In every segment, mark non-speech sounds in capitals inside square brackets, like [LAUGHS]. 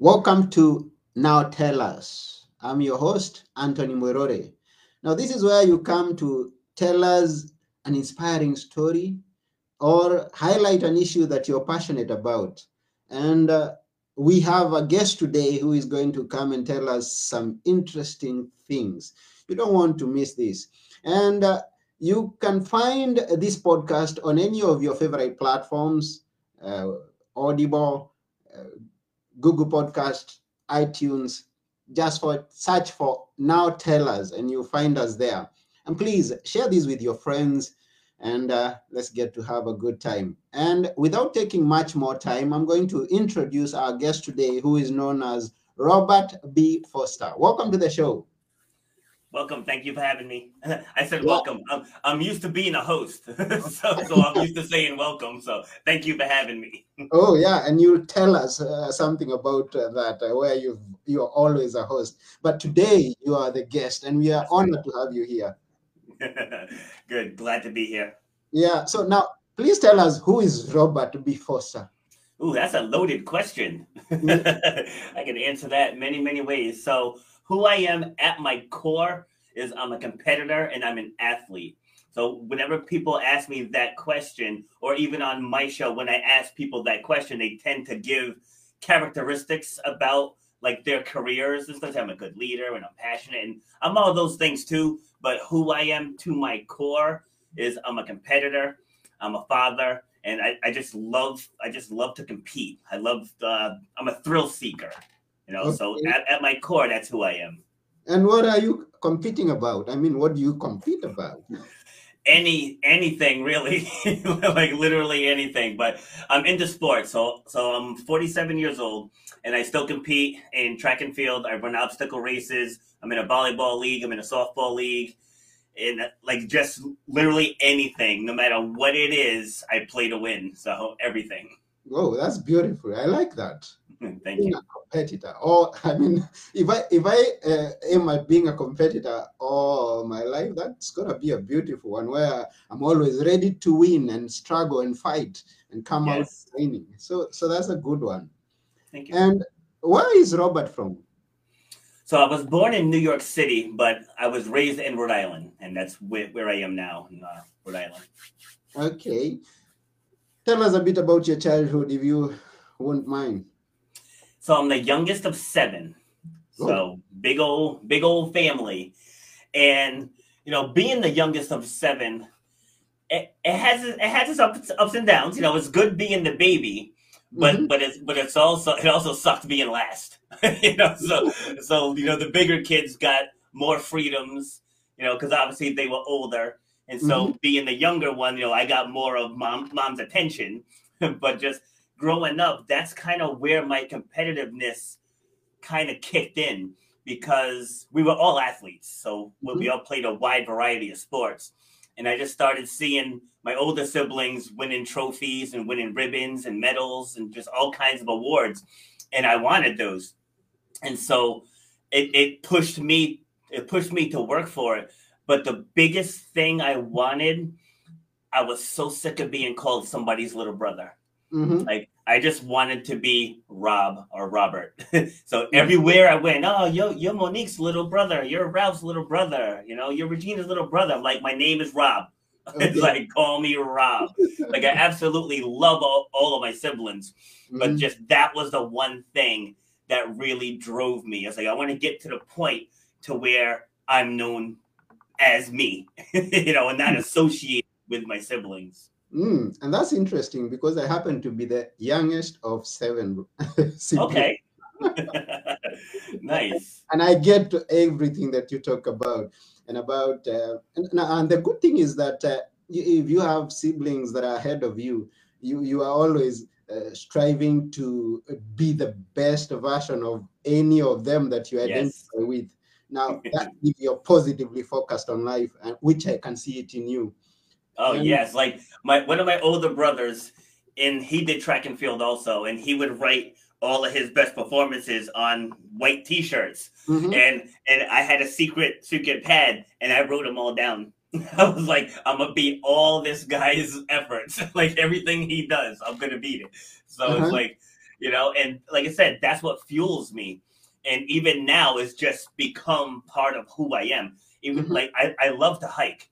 Welcome to Now Tell Us. I'm your host, Anthony Mwerore. Now, this is where you come to tell us an inspiring story or highlight an issue that you're passionate about. And uh, we have a guest today who is going to come and tell us some interesting things. You don't want to miss this. And uh, you can find this podcast on any of your favorite platforms uh, Audible, uh, Google Podcast, iTunes. Just for search for Now Tell Us, and you'll find us there. And please share this with your friends, and uh, let's get to have a good time. And without taking much more time, I'm going to introduce our guest today, who is known as Robert B. Foster. Welcome to the show. Welcome. Thank you for having me. [LAUGHS] I said welcome. I'm, I'm used to being a host, [LAUGHS] so, so [LAUGHS] I'm used to saying welcome. So thank you for having me. Oh yeah, and you'll tell us uh, something about uh, that, uh, where you you're always a host, but today you are the guest, and we are honored to have you here. Good. Glad to be here. Yeah. So now, please tell us who is Robert B. Foster. Ooh, that's a loaded question. I can answer that many, many ways. So who I am at my core is I'm a competitor and I'm an athlete. So whenever people ask me that question, or even on my show, when I ask people that question, they tend to give characteristics about like their careers. It's because I'm a good leader and I'm passionate and I'm all those things too. But who I am to my core is I'm a competitor, I'm a father, and I, I just love I just love to compete. I love uh, I'm a thrill seeker. You know, okay. so at, at my core, that's who I am. And what are you competing about? I mean, what do you compete about? Any anything really, [LAUGHS] like literally anything. But I'm into sports, so so I'm 47 years old, and I still compete in track and field. I run obstacle races. I'm in a volleyball league. I'm in a softball league, and like just literally anything, no matter what it is, I play to win. So everything. Oh, that's beautiful. I like that. Thank being you. A competitor, or [LAUGHS] I mean, if I if I uh, aim at being a competitor all my life, that's gonna be a beautiful one where I'm always ready to win and struggle and fight and come yes. out winning. So so that's a good one. Thank you. And where is Robert from? So I was born in New York City, but I was raised in Rhode Island, and that's where, where I am now in uh, Rhode Island. Okay. Tell us a bit about your childhood, if you won't mind. So I'm the youngest of seven. So oh. big old, big old family. And you know, being the youngest of seven, it, it has it has its ups, ups and downs. You know, it's good being the baby, but mm-hmm. but it's but it's also it also sucked being last. [LAUGHS] you know, so so you know the bigger kids got more freedoms. You know, because obviously they were older, and so mm-hmm. being the younger one, you know, I got more of mom mom's attention. [LAUGHS] but just growing up, that's kind of where my competitiveness kind of kicked in because we were all athletes. So mm-hmm. we all played a wide variety of sports. And I just started seeing my older siblings winning trophies and winning ribbons and medals and just all kinds of awards. And I wanted those. And so it, it pushed me, it pushed me to work for it. But the biggest thing I wanted, I was so sick of being called somebody's little brother. Mm-hmm. Like I just wanted to be Rob or Robert. [LAUGHS] so everywhere I went, oh, you're, you're Monique's little brother. You're Ralph's little brother. You know, you're Regina's little brother. I'm like, my name is Rob. [LAUGHS] Okay. like, call me Rob. like, I absolutely love all, all of my siblings. Mm-hmm. But just that was the one thing that really drove me. I was like, I want to get to the point to where I'm known as me, [LAUGHS] you know, and not mm. associated with my siblings. Mm, and that's interesting because I happen to be the youngest of seven [LAUGHS] Okay. [LAUGHS] nice. And I get to everything that you talk about and about, uh, and, and the good thing is that uh, if you have siblings that are ahead of you, you you are always uh, striving to be the best version of any of them that you identify yes. with. Now, [LAUGHS] that if you're positively focused on life, and which I can see it in you. Oh and, yes, like my one of my older brothers, and he did track and field also, and he would write all of his best performances on white T-shirts, mm-hmm. and and I had a secret secret pad, and I wrote them all down. [LAUGHS] I was like, I'm gonna beat all this guy's efforts, [LAUGHS] like everything he does, I'm gonna beat it. So uh-huh. it's like, you know, and like I said, that's what fuels me. And even now, it's just become part of who I am. Even Mhm. like I, I love to hike,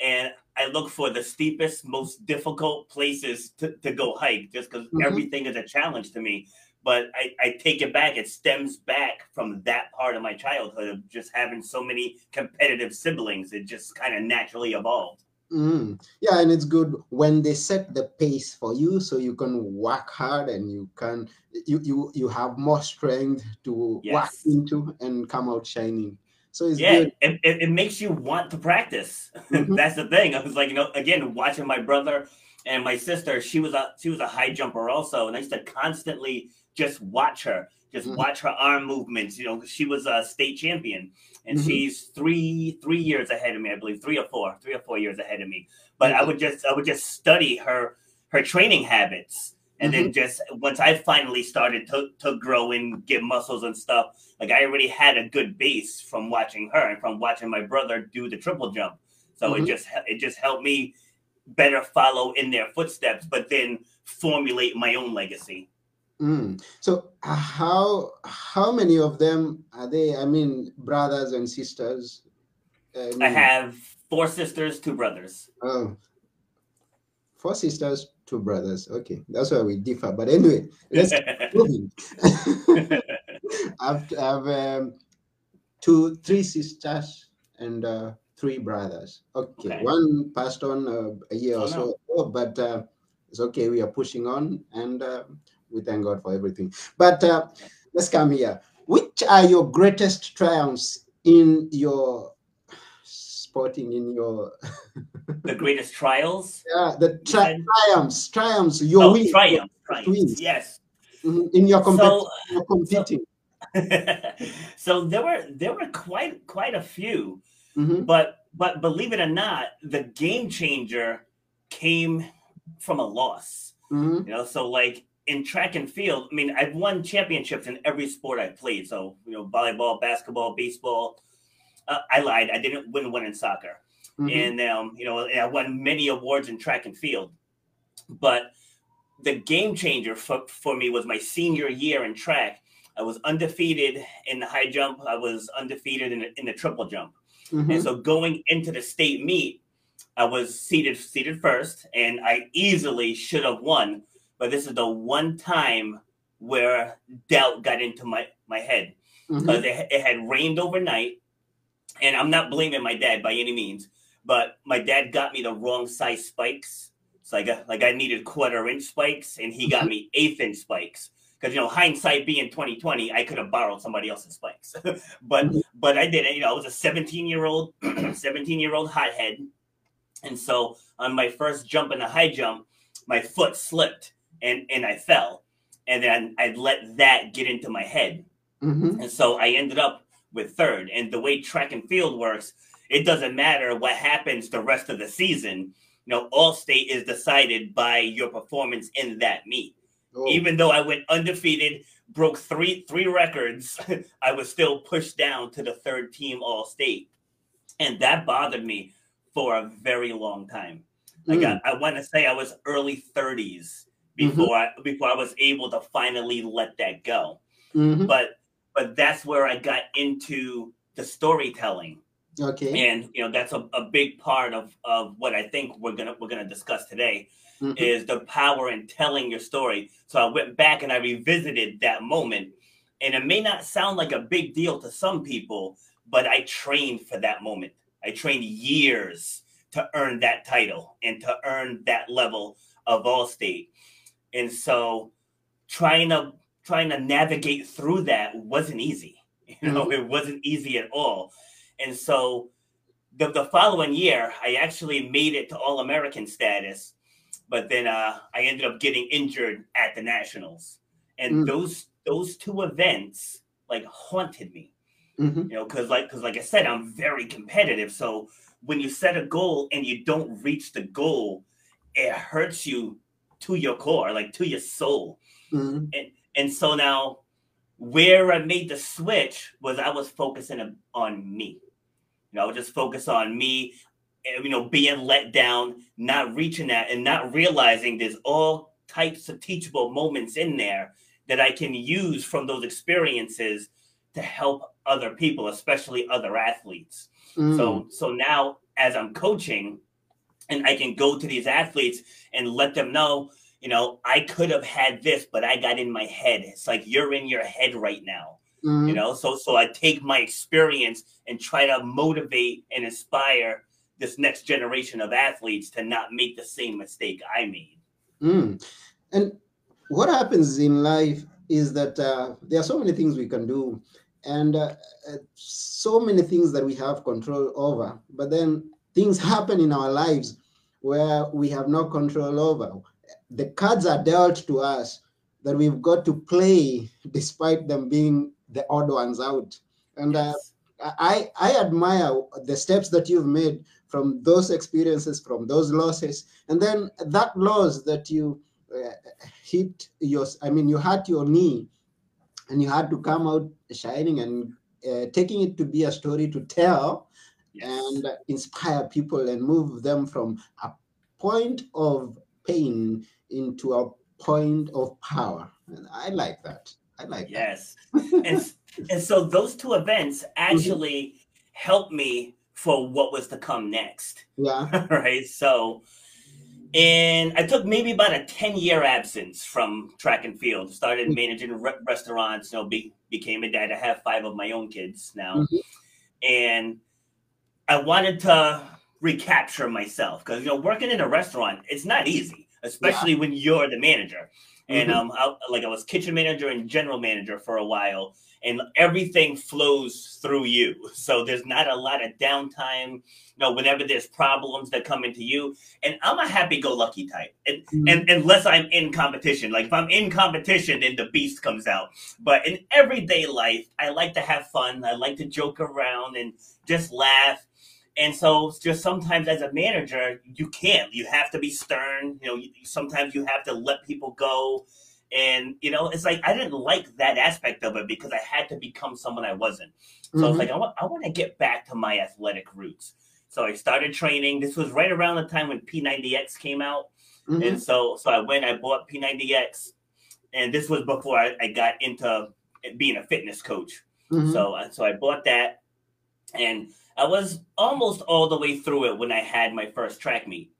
and I look for the steepest, most difficult places to, to go hike, just because Mhm. everything is a challenge to me. But I, I take it back. It stems back from that part of my childhood of just having so many competitive siblings. It just kind of naturally evolved. Mm. Yeah, and it's good when they set the pace for you, so you can work hard and you can you you you have more strength to work into and come out shining. So it's yeah, good. it, it, it makes you want to practice. [LAUGHS] Mhm. That's the thing. I was like, you know, again, watching my brother and my sister. She was a she was a high jumper also, and I used to constantly just watch her, just Mhm. watch her arm movements. You know, she was a state champion, and Mhm. she's three three years ahead of me, I believe, three or four, three or four years ahead of me. But I Mhm. would just I would just study her her training habits. And then just once I finally started to, to grow and get muscles and stuff, like I already had a good base from watching her and from watching my brother do the triple jump. So Mhm. it just it just helped me better follow in their footsteps, but then formulate my own legacy. Mm. So uh, how how many of them are they? I mean, brothers and sisters. I, I have four sisters, two brothers. oh, four sisters, two brothers. Okay, that's why we differ. But anyway, let's [LAUGHS] moving. [LAUGHS] I've, I've um, two, three sisters and uh, three brothers. Okay, Okay. one passed on uh, a year Oh, or so ago, but uh, it's okay. We are pushing on, and uh, we thank God for everything. But uh, let's come here. Which are your greatest triumphs in your sporting in your the greatest trials. yeah the tri- said? triumphs triumphs your Oh, wins triumph, your triumph. wins Yes. Mhm, in your So you're competing [LAUGHS] so there were there were quite quite a few, Mhm, but but believe it or not, the game changer came from a loss. mhm, You know, so like in track and field, I mean, I've won championships in every sport I've played. So you know, volleyball, basketball, baseball. Uh, I lied. I didn't win one in soccer, mhm, and um, you know, I won many awards in track and field. But the game changer for, for me was my senior year in track. I was undefeated in the high jump. I was undefeated in the, in the triple jump. mhm, And so going into the state meet, I was seeded seeded first, and I easily should have won. But this is the one time where doubt got into my my head mhm, because it, it had rained overnight, and I'm not blaming my dad by any means, but my dad got me the wrong size spikes. So I got like I needed quarter inch spikes, and he got me eighth inch spikes. Because you know, hindsight being 2020, I could have borrowed somebody else's spikes, [LAUGHS] but Mhm. but I didn't. You know, I was a 17 year old, [CLEARS THROAT] 17 year old hothead, and so on my first jump in the high jump, my foot slipped and and I fell, and then I let that get into my head, mhm, and so I ended up with third. And the way track and field works, it doesn't matter what happens the rest of the season. You know, all state is decided by your performance in that meet. Oh, Even though I went undefeated, broke three three records, [LAUGHS] I was still pushed down to the third team all state. And that bothered me for a very long time. Like mm, I, I want to say I was early 30s Mm-hmm. before I before I was able to finally let that go mhm, but but that's where I got into the storytelling, okay. And you know that's a, a big part of of what I think we're gonna we're gonna discuss today mhm, is the power in telling your story. So I went back and I revisited that moment, and it may not sound like a big deal to some people, but I trained for that moment. I trained years to earn that title and to earn that level of all state, and so trying to trying to navigate through that wasn't easy. [LAUGHS] You know, it wasn't easy at all. And so the, the following year, I actually made it to All American status, but then uh, I ended up getting injured at the Nationals. And Mm. those those two events like haunted me, mhm, you know, because like because like I said, I'm very competitive. So when you set a goal and you don't reach the goal, it hurts you to your core, like to your soul. mhm, And so now, where I made the switch was I was focusing on me. You know, I would just focus on me, you know, being let down, not reaching that, and not realizing there's all types of teachable moments in there that I can use from those experiences to help other people, especially other athletes. Mm. So so now as I'm coaching and I can go to these athletes and let them know, you know, I could have had this, but I got in my head. It's like you're in your head right now. Mm-hmm. You know, so so I take my experience and try to motivate and inspire this next generation of athletes to not make the same mistake I made. Mm. And what happens in life is that uh, there are so many things we can do and uh, so many things that we have control over but then things happen in our lives where we have no control over the cards are dealt to us that we've got to play despite them being the odd ones out and uh, I, I admire the steps that you've made from those experiences from those losses and then that loss that you uh, hit your i mean you hurt your knee and you had to come out shining and uh, taking it to be a story to tell yes. and inspire people and move them from a point of pain into a point of power. And I like that. I like yes. and and so those two events mm-hmm. actually mm-hmm. helped me for what was to come next. Yeah. [LAUGHS] right. So and I took maybe about a 10 year absence from track and field. Started mm-hmm. managing re- restaurants, you know, be, became a dad. I have five of my own kids now. Mm-hmm. And I wanted to recapture myself because, you know, working in a restaurant, it's not easy, especially yeah. when you're the manager. And mm-hmm. um, I, like I was kitchen manager and general manager for a while and everything flows through you. So there's not a lot of downtime. You know, whenever there's problems that come into you, and I'm a happy-go-lucky type, and, mm-hmm. and unless I'm in competition, like if I'm in competition, then the beast comes out. But in everyday life, I like to have fun. I like to joke around and just laugh. And so, just sometimes as a manager, you can't. You have to be stern. You know, sometimes you have to let people go and you know, it's like I didn't like that aspect of it because I had to become someone I wasn't. So mm-hmm. it's like I want I want to get back to my athletic roots. So I started training. This was right around the time when P90X came out, mm-hmm. and so so I went. I bought P90X, and this was before I, I got into being a fitness coach. Mm-hmm. So so I bought that, and I was almost all the way through it when I had my first track meet.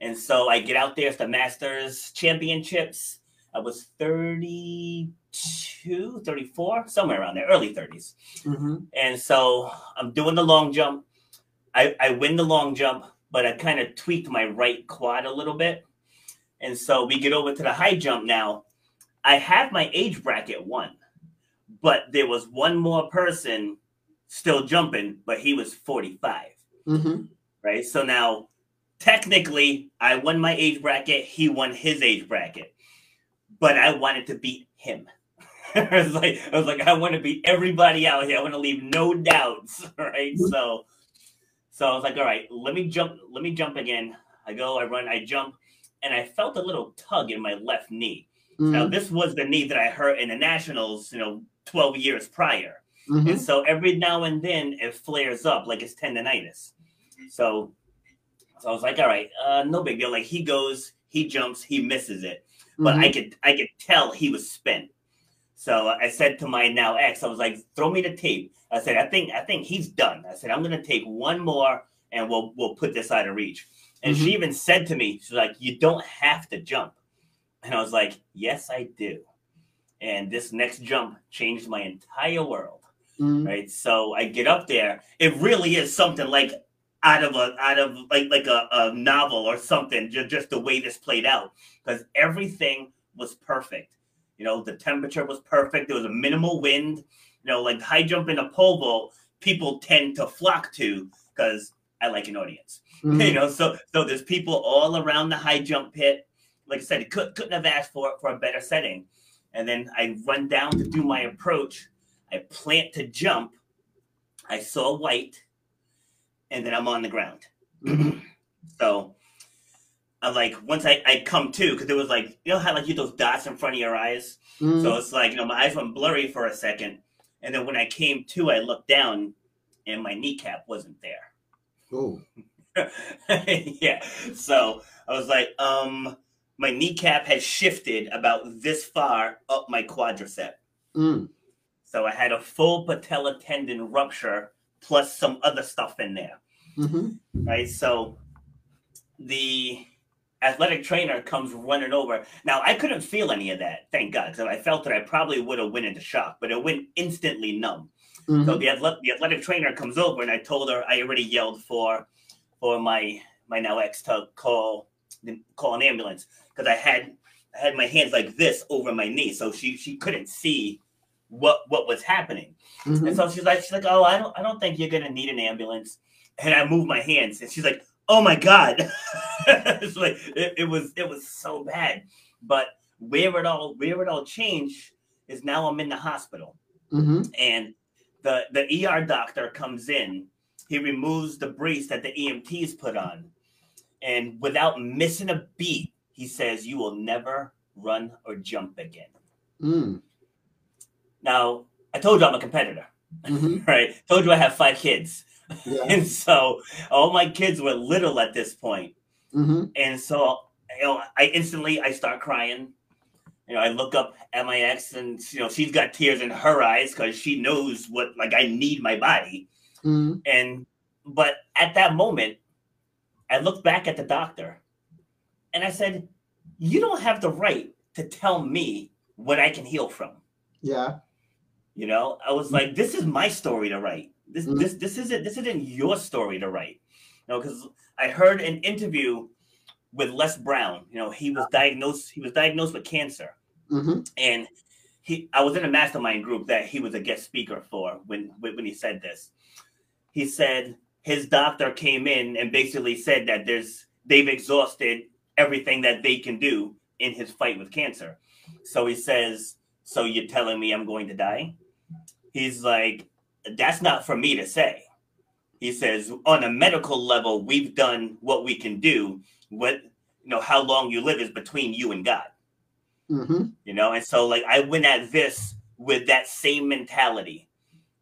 And so I get out there, it's the Masters Championships I was 32, 34, somewhere around there, early 30s. Mm-hmm. And so I'm doing the long jump. I, I win the long jump, but I kind of tweaked my right quad a little bit. And so we get over to the high jump now. I have my age bracket one, but there was one more person still jumping, but he was 45. Mm-hmm. Right. So now technically I won my age bracket, he won his age bracket but I wanted to beat him. [LAUGHS] I was like, I was like, I want to beat everybody out here. I want to leave no doubts, [LAUGHS] right? Mm-hmm. So, so I was like, all right, let me jump, let me jump again. I go, I run, I jump, and I felt a little tug in my left knee. Mm-hmm. Now, this was the knee that I hurt in the nationals, you know, twelve years prior, mm-hmm. and so every now and then it flares up like it's tendonitis. So, so I was like, all right, uh, no big deal. Like he goes, he jumps, he misses it but mm-hmm. I could I could tell he was spent. So I said to my now ex, I was like, throw me the tape. I said, I think I think he's done. I said, I'm gonna take one more and we'll we'll put this out of reach. And mm-hmm. she even said to me, she's like, you don't have to jump. And I was like, yes, I do. And this next jump changed my entire world. Mm-hmm. Right. So I get up there. It really is something like out of a out of like like a, a novel or something just, just the way this played out because everything was perfect you know the temperature was perfect there was a minimal wind you know like high jump in a pole vault people tend to flock to because i like an audience [LAUGHS] mm-hmm. you know so so there's people all around the high jump pit like i said could, couldn't have asked for for a better setting and then i run down to do my approach i plant to jump i saw white and then I'm on the ground. [CLEARS THROAT] So I'm like, once I, I come to, because it was like, you know how like you those dots in front of your eyes? Mm-hmm. So it's like, you know, my eyes went blurry for a second. And then when I came to, I looked down and my kneecap wasn't there. Oh. [LAUGHS] yeah. So I was like, um, my kneecap has shifted about this far up my quadricep. Mm. So I had a full patella tendon rupture plus some other stuff in there. hmm Right. So the athletic trainer comes running over. Now I couldn't feel any of that, thank God. Because I felt that I probably would have went into shock, but it went instantly numb. hmm So the athletic, the athletic trainer comes over and I told her I already yelled for for my my now ex to call call an ambulance because I had I had my hands like this over my knee, so she she couldn't see what what was happening. hmm And so she's like she's like, oh, I don't I don't think you're gonna need an ambulance. And I move my hands, and she's like, oh my god, [LAUGHS] it's like it, it was it was so bad. But where it all where it all changed is now I'm in the hospital hmm and the the ER doctor comes in. He removes the brace that the EMTs put on, and without missing a beat, he says, "You will never run or jump again." Mm. Now, I told you I'm a competitor, hmm [LAUGHS] right? Told you I have five kids, Yeah. [LAUGHS] and so all my kids were little at this point, hmm and so you know, I instantly I start crying. You know, I look up at my ex, and you know, she's got tears in her eyes because she knows what like I need my body. hmm And but at that moment, I looked back at the doctor and I said, You don't have the right to tell me what I can heal from. Yeah. You know, I was like, This is my story to write. This Mhm. this this isn't this isn't your story to write. You know, because I heard an interview with Les Brown. You know, he was diagnosed, he was diagnosed with cancer. hmm And he I was in a mastermind group that he was a guest speaker for when when when he said this. He said his doctor came in and basically said that there's they've exhausted everything that they can do in his fight with cancer. So he says, "So you're telling me I'm going to die?" He's like, "That's not for me to say." He says, "On a medical level, we've done what we can do. What you know, how long you live is between you and God." hmm you know and so like i went at this with that same mentality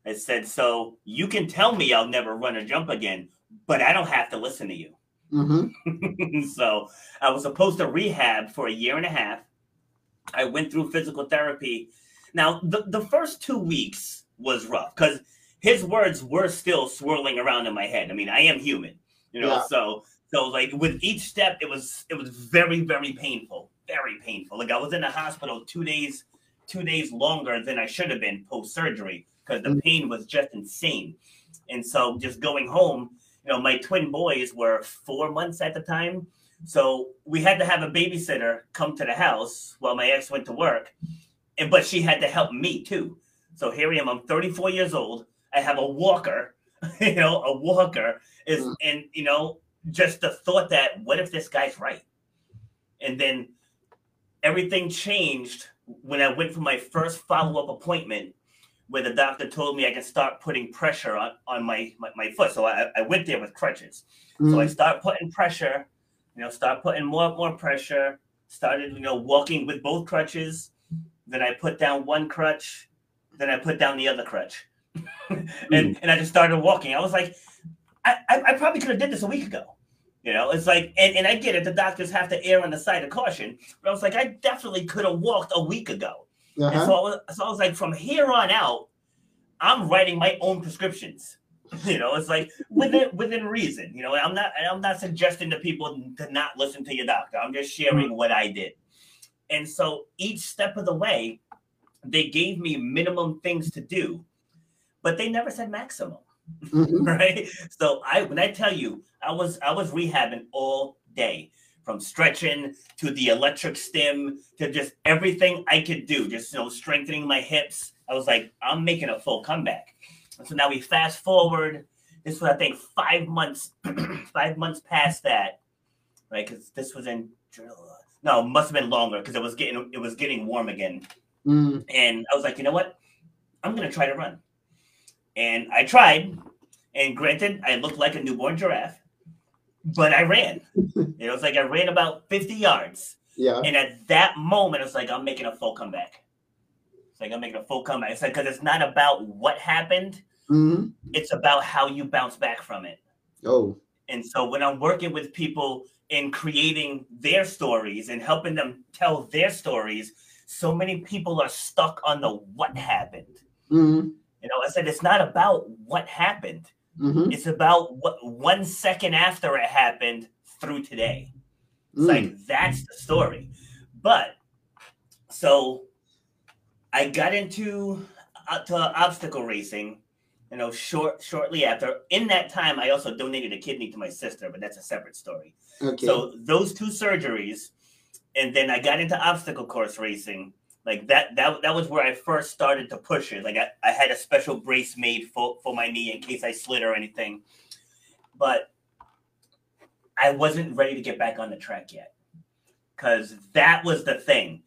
i said so you can tell me i'll never run or jump again but i don't have to listen to you hmm [LAUGHS] so i was supposed to rehab for a year and a half i went through physical therapy now the, the first two weeks was rough because his words were still swirling around in my head. I mean i am human you know Yeah. so so like with each step it was it was very very painful very painful. Like i was in the hospital two days two days longer than i should have been post surgery because the Mm. pain was just insane. And so just going home you know my twin boys were four months at the time. So we had to have a babysitter come to the house while my ex went to work and but she had to help me too so here i am i'm 34 years old i have a walker [LAUGHS] you know a walker is Mm. and you know just the thought that what if this guy's right and then everything changed when i went for my first follow-up appointment where the doctor told me i can start putting pressure on, on my, my, my foot so I, I went there with crutches so I start putting pressure, you know, start putting more and more pressure. Started, you know, walking with both crutches. Then I put down one crutch. Then I put down the other crutch, [LAUGHS] and and I just started walking. I was like, I I, I probably could have did this a week ago. You know, it's like, and, and I get it. The doctors have to err on the side of caution, but I was like, I definitely could have walked a week ago. And Uh-huh. so I, was, so I was like, from here on out, I'm writing my own prescriptions. [LAUGHS] You know, it's like within within reason. You know, I'm not I'm not suggesting to people to not listen to your doctor. I'm just sharing what I did. And so each step of the way, they gave me minimum things to do, but they never said maximum Mhm. [LAUGHS] right? So I when I tell you, I was I was rehabbing all day, from stretching to the electric stim to just everything I could do, just you know, strengthening my hips. I was like, I'm making a full comeback. And so now we fast forward. This was I think five months, [CLEARS THROAT] five months past that, right? Because this was in July. No, it must have been longer because it was getting it was getting warm again. Mm. And I was like, you know what? I'm gonna try to run. And I tried. And granted, I looked like a newborn giraffe, but I ran. [LAUGHS] it was like I ran about 50 yards. Yeah. And at that moment, it's like I'm making a full comeback. It's like I'm making a full comeback. It's like because it's not about what happened, hmm it's about how you bounce back from it. Oh. And so when I'm working with people in creating their stories and helping them tell their stories, so many people are stuck on the what happened. Mm-hmm. You know, I said it's not about what happened. Mm-hmm. It's about what one second after it happened through today. It's Mm. like that's the story. But so I got into uh, to obstacle racing, you know, short shortly after. In that time, I also donated a kidney to my sister, but that's a separate story. Okay. So those two surgeries, and then I got into obstacle course racing. Like that, that, that was where I first started to push it. Like I, I had a special brace made for, for my knee in case I slid or anything. But I wasn't ready to get back on the track yet. Cause that was the thing.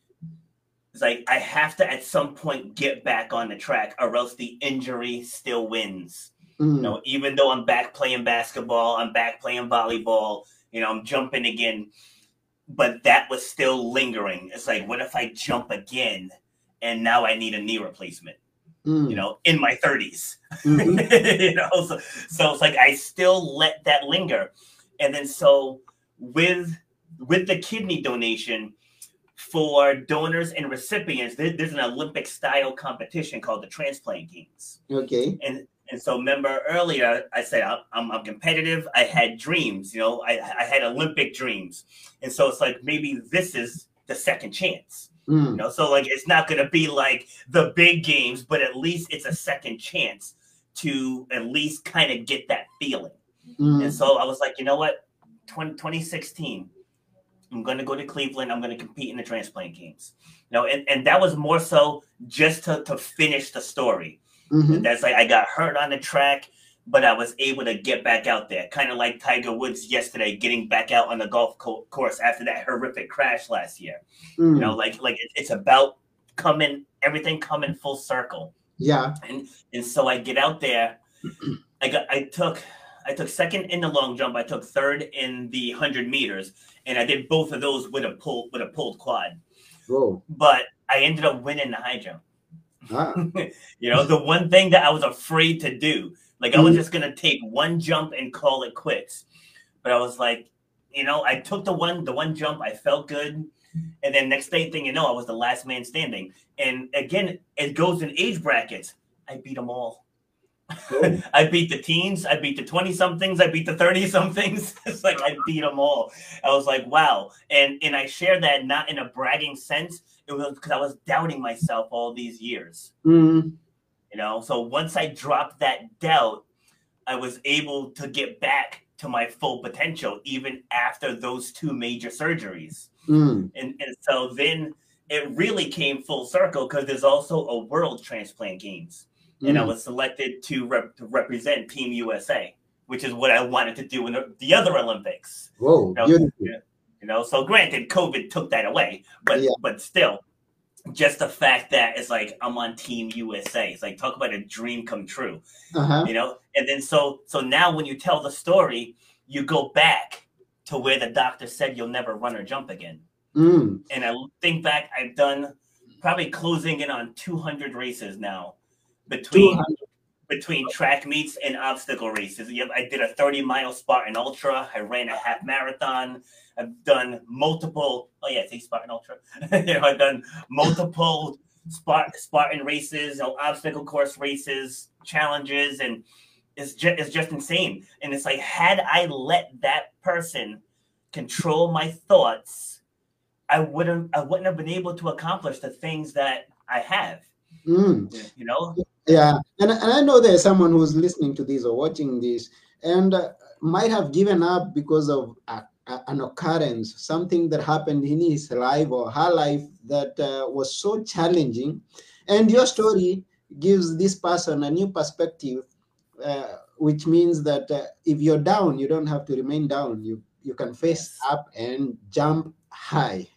It's like I have to at some point get back on the track or else the injury still wins. Mm. You know, even though I'm back playing basketball, I'm back playing volleyball, you know, I'm jumping again. But that was still lingering. It's like, what if I jump again and now I need a knee replacement, Mm. you know, in my 30s? Mhm. [LAUGHS] you know, so, so it's like I still let that linger. And then so with with the kidney donation for donors and recipients, there- there's an Olympic style competition called the Transplant Games Okay. and and so remember earlier I said I'm, I'm, I'm competitive. I had dreams, you know, I, I had Olympic dreams, and so it's like maybe this is the second chance, you Mm. know. So like it's not gonna be like the big games, but at least it's a second chance to at least kind of get that feeling. Mm. And so I was like, you know what, 20, 2016, I'm gonna go to Cleveland. I'm gonna compete in the transplant games, you know, and, and that was more so just to to finish the story. Mhm. That's like I got hurt on the track, but I was able to get back out there. Kind of like Tiger Woods yesterday, getting back out on the golf co- course after that horrific crash last year. Mm. You know, like like it, it's about coming, everything coming full circle. Yeah. And and so I get out there. [CLEARS THROAT] I got I took I took second in the long jump. I took third in the hundred meters, and I did both of those with a pull with a pulled quad. Whoa. But I ended up winning the high jump. Ah. [LAUGHS] You know, the one thing that I was afraid to do. Like I was Mhm. just gonna take one jump and call it quits. But I was like, you know, I took the one the one jump, I felt good. And then next day thing you know, I was the last man standing. And again, it goes in age brackets. I beat them all. Oh. [LAUGHS] I beat the teens, I beat the 20 somethings, I beat the 30 somethings. [LAUGHS] it's like I beat them all. I was like, wow. And and I share that not in a bragging sense. It was because I was doubting myself all these years Mm. you know so once i dropped that doubt i was able to get back to my full potential even after those two major surgeries Mm. and, and so then it really came full circle because there's also a world transplant games and i Mm. was selected to, rep- to represent team usa which is what i wanted to do in the, the other olympics Whoa. No, Beautiful. You know so granted covid took that away but Yeah. but still just the fact that it's like i'm on team usa it's like talk about a dream come true Uh-huh. you know and then so so now when you tell the story you go back to where the doctor said you'll never run or jump again Mm. and i think back i've done probably closing in on 200 races now between 200. Between track meets and obstacle races. Yep, I did a 30 mile Spartan Ultra. I ran a half marathon. I've done multiple. Oh yeah, see Spartan Ultra. [LAUGHS] you know, I've done multiple Spart- Spartan races, you know, obstacle course races, challenges, and it's just it's just insane. And it's like, had I let that person control my thoughts, I wouldn't I wouldn't have been able to accomplish the things that I have. Mm. You know, Yeah, and, and I know there's someone who's listening to this or watching this and uh, might have given up because of a, a- an occurrence, something that happened in his life or her life that uh, was so challenging. And your story gives this person a new perspective, uh, which means that uh, if you're down, you don't have to remain down. You you can face Yes. up and jump high.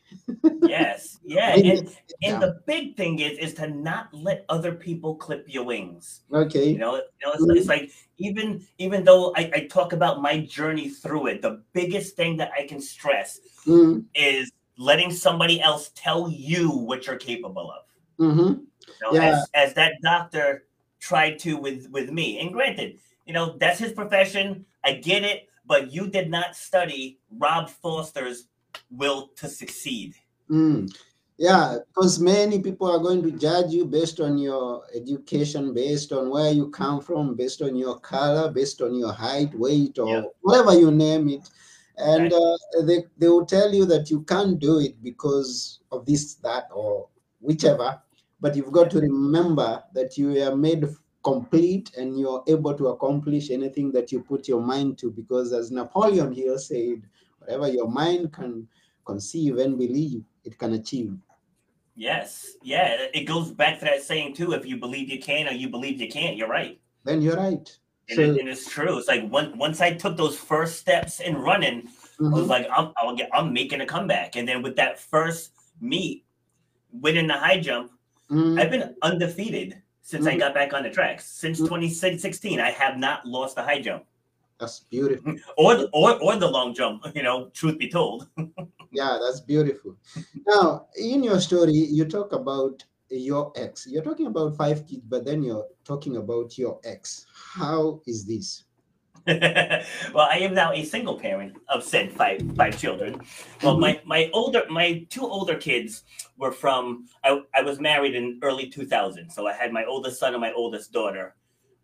Yes, [LAUGHS] yeah, and and the big thing is is to not let other people clip your wings. okay. You know, you know it's, it's like even even though I, I talk about my journey through it, the biggest thing that I can stress Mm, is letting somebody else tell you what you're capable of. Mm-hmm. You know, Yeah. as, as that doctor tried to with with me. And granted, you know, that's his profession. I get it. but you did not study Rob Foster's will to succeed. Mm. Yeah, because many people are going to judge you based on your education, based on where you come from, based on your color, based on your height, weight, or Yeah. whatever you name it. And uh, they, they will tell you that you can't do it because of this, that, or whichever. But you've got to remember that you are made complete and you're able to accomplish anything that you put your mind to. Because as Napoleon Hill said, whatever your mind can conceive and believe, it can achieve. Yes, yeah, it goes back to that saying too. If you believe you can or you believe you can't, you're right. Then you're right. And, So- it, and it's true. It's like one, once I took those first steps in running, I was Mhm. like, I'm, I'll get, I'm making a comeback. And then with that first meet, winning the high jump, Mhm. I've been undefeated since I Mhm. got back on the tracks. Since Mhm. 2016, I have not lost the high jump That's beautiful. [LAUGHS] or the, or or the long jump. [LAUGHS] You know, truth be told. [LAUGHS] Yeah, that's beautiful. Now, in your story, you talk about your ex. You're talking about five kids, but then you're talking about your ex. How is this? well, I am now a single parent of said five five children. Well, my mm-hmm. my older my two older kids were from I, I was married in early 2000, so I had my oldest son and my oldest daughter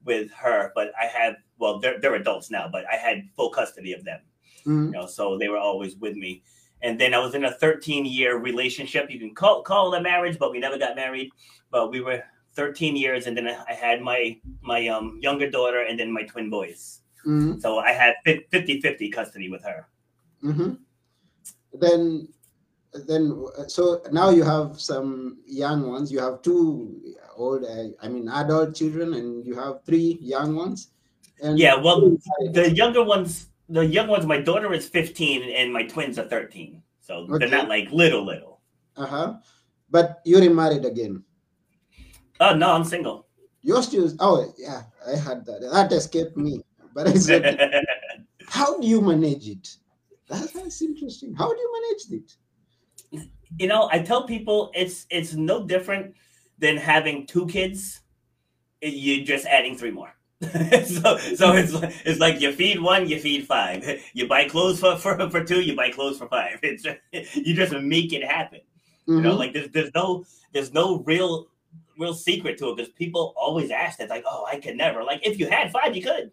with her, but I have well they're they're adults now, but I had full custody of them. Mhm. You know, so they were always with me. And then I was in a 13 year relationship. You can call call it a marriage, but we never got married. But we were 13 years, and then I had my my um younger daughter and then my twin boys. Mhm. So I had 50 50 custody with her. Mhm. Then, then, so now you have some young ones. You have two old, uh, I mean, adult children, and you have three young ones. And Yeah, well, the younger ones, the young ones, my daughter is 15 and my twins are 13. So Okay. they're not like little, little. uh huh. But you're remarried again. Oh, no, I'm single. You're still. Oh, yeah, I had that. That escaped me. But I said, [LAUGHS] how do you manage it? That, that's interesting. How do you manage it? You know, I tell people it's it's no different than having two kids. You're just adding three more. [LAUGHS] so so it's like, it's like you feed one, you feed five. [LAUGHS] You buy clothes for, for, for two, you buy clothes for five. [LAUGHS] It's you just make it happen. You know, Mhm. like there's there's no there's no real real secret to it because people always ask that like, oh, I could never. Like if you had five, you could.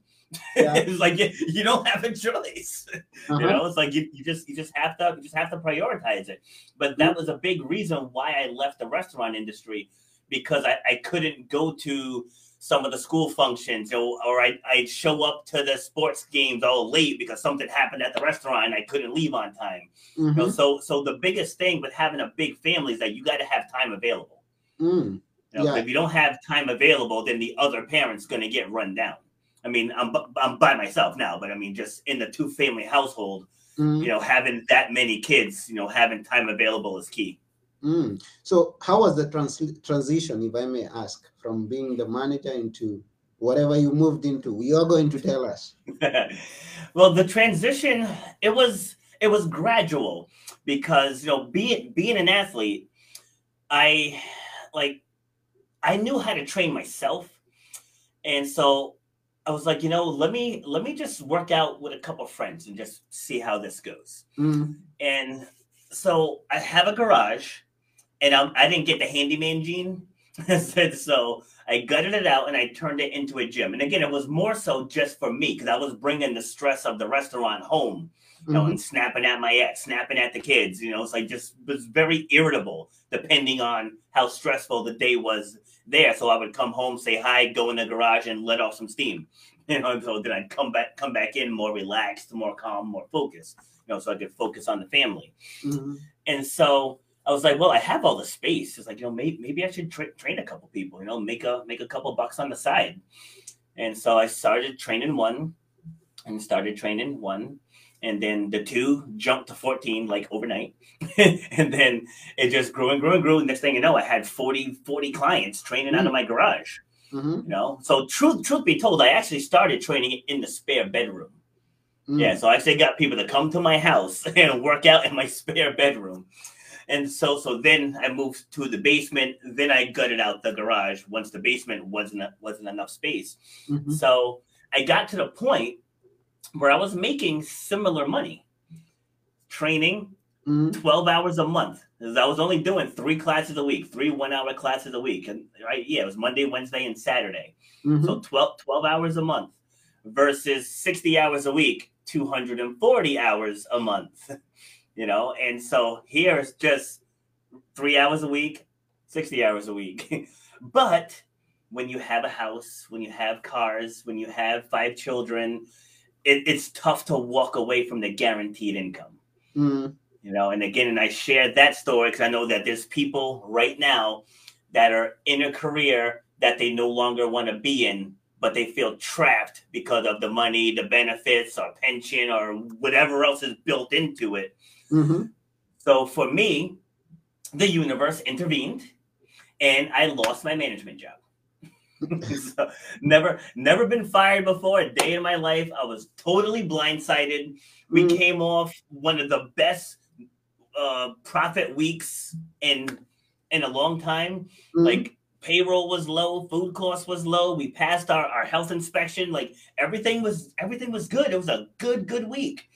Yeah. [LAUGHS] it's like you, you don't have a choice. Uh-huh. You know, it's like you, you just you just have to you just have to prioritize it. But that was a big reason why I left the restaurant industry because I, I couldn't go to some of the school functions or, or I, I'd show up to the sports games all late because something happened at the restaurant and I couldn't leave on time. You know, Mhm. so so the biggest thing with having a big family is that you got to have time available. Mm. You know, Yeah. If you don't have time available, then the other parent's going to get run down. I mean, I'm I'm by myself now, but I mean, just in the two family household, Mm. you know, having that many kids, you know, having time available is key. Mm. So, how was the trans- transition, if I may ask, from being the manager into whatever you moved into? You're going to tell us. [LAUGHS] well, the transition it was it was gradual because you know being being an athlete, I like I knew how to train myself, and so I was like, you know, let me let me just work out with a couple friends and just see how this goes. Mm. And so I have a garage, and I'm, I didn't get the handyman gene. [LAUGHS] so I gutted it out and I turned it into a gym. And again, it was more so just for me because I was bringing the stress of the restaurant home, you know, Mhm. and snapping at my ex, snapping at the kids. You know, it's like just was very irritable depending on how stressful the day was there. So I would come home, say hi, go in the garage, and let off some steam. [LAUGHS] You know, and so then I'd come back, come back in more relaxed, more calm, more focused. You know, so I could focus on the family. Mhm. And so I was like, well, I have all the space. It's like, you know, maybe, maybe I should tra- train a couple people, you know, make a make a couple bucks on the side. And so I started training one and started training one. And then the two jumped to 14 like overnight. [LAUGHS] and then it just grew and grew and grew. and Next thing you know, I had 40, 40 clients training out of my garage. Mhm. You know, so truth truth be told, I actually started training in the spare bedroom. Mm. Yeah, so I actually got people to come to my house [LAUGHS] and work out in my [LAUGHS] spare bedroom. And so so then I moved to the basement, then I gutted out the garage once the basement wasn't wasn't enough space. Mhm. So I got to the point where I was making similar money, training Mhm. 12 hours a month. 'Cause I was only doing three classes a week, three one hour classes a week. And right, yeah, it was Monday, Wednesday, and Saturday. Mhm. So 12, 12 hours a month versus 60 hours a week, 240 hours a month. [LAUGHS] You know, and so here's just three hours a week, 60 hours a week. [LAUGHS] but when you have a house, when you have cars, when you have five children, it, it's tough to walk away from the guaranteed income Mhm. you know and again and i share that story because i know that there's people right now that are in a career that they no longer want to be in but they feel trapped because of the money the benefits or pension or whatever else is built into it Mhm. so for me the universe intervened and i lost my management job [LAUGHS] so never never been fired before. A day in my life i was totally blindsided. We Mm. came off one of the best uh profit weeks in in a long time. Mhm. like payroll was low food cost was low. We passed our, our health inspection. Like everything was everything was good. It was a good good week.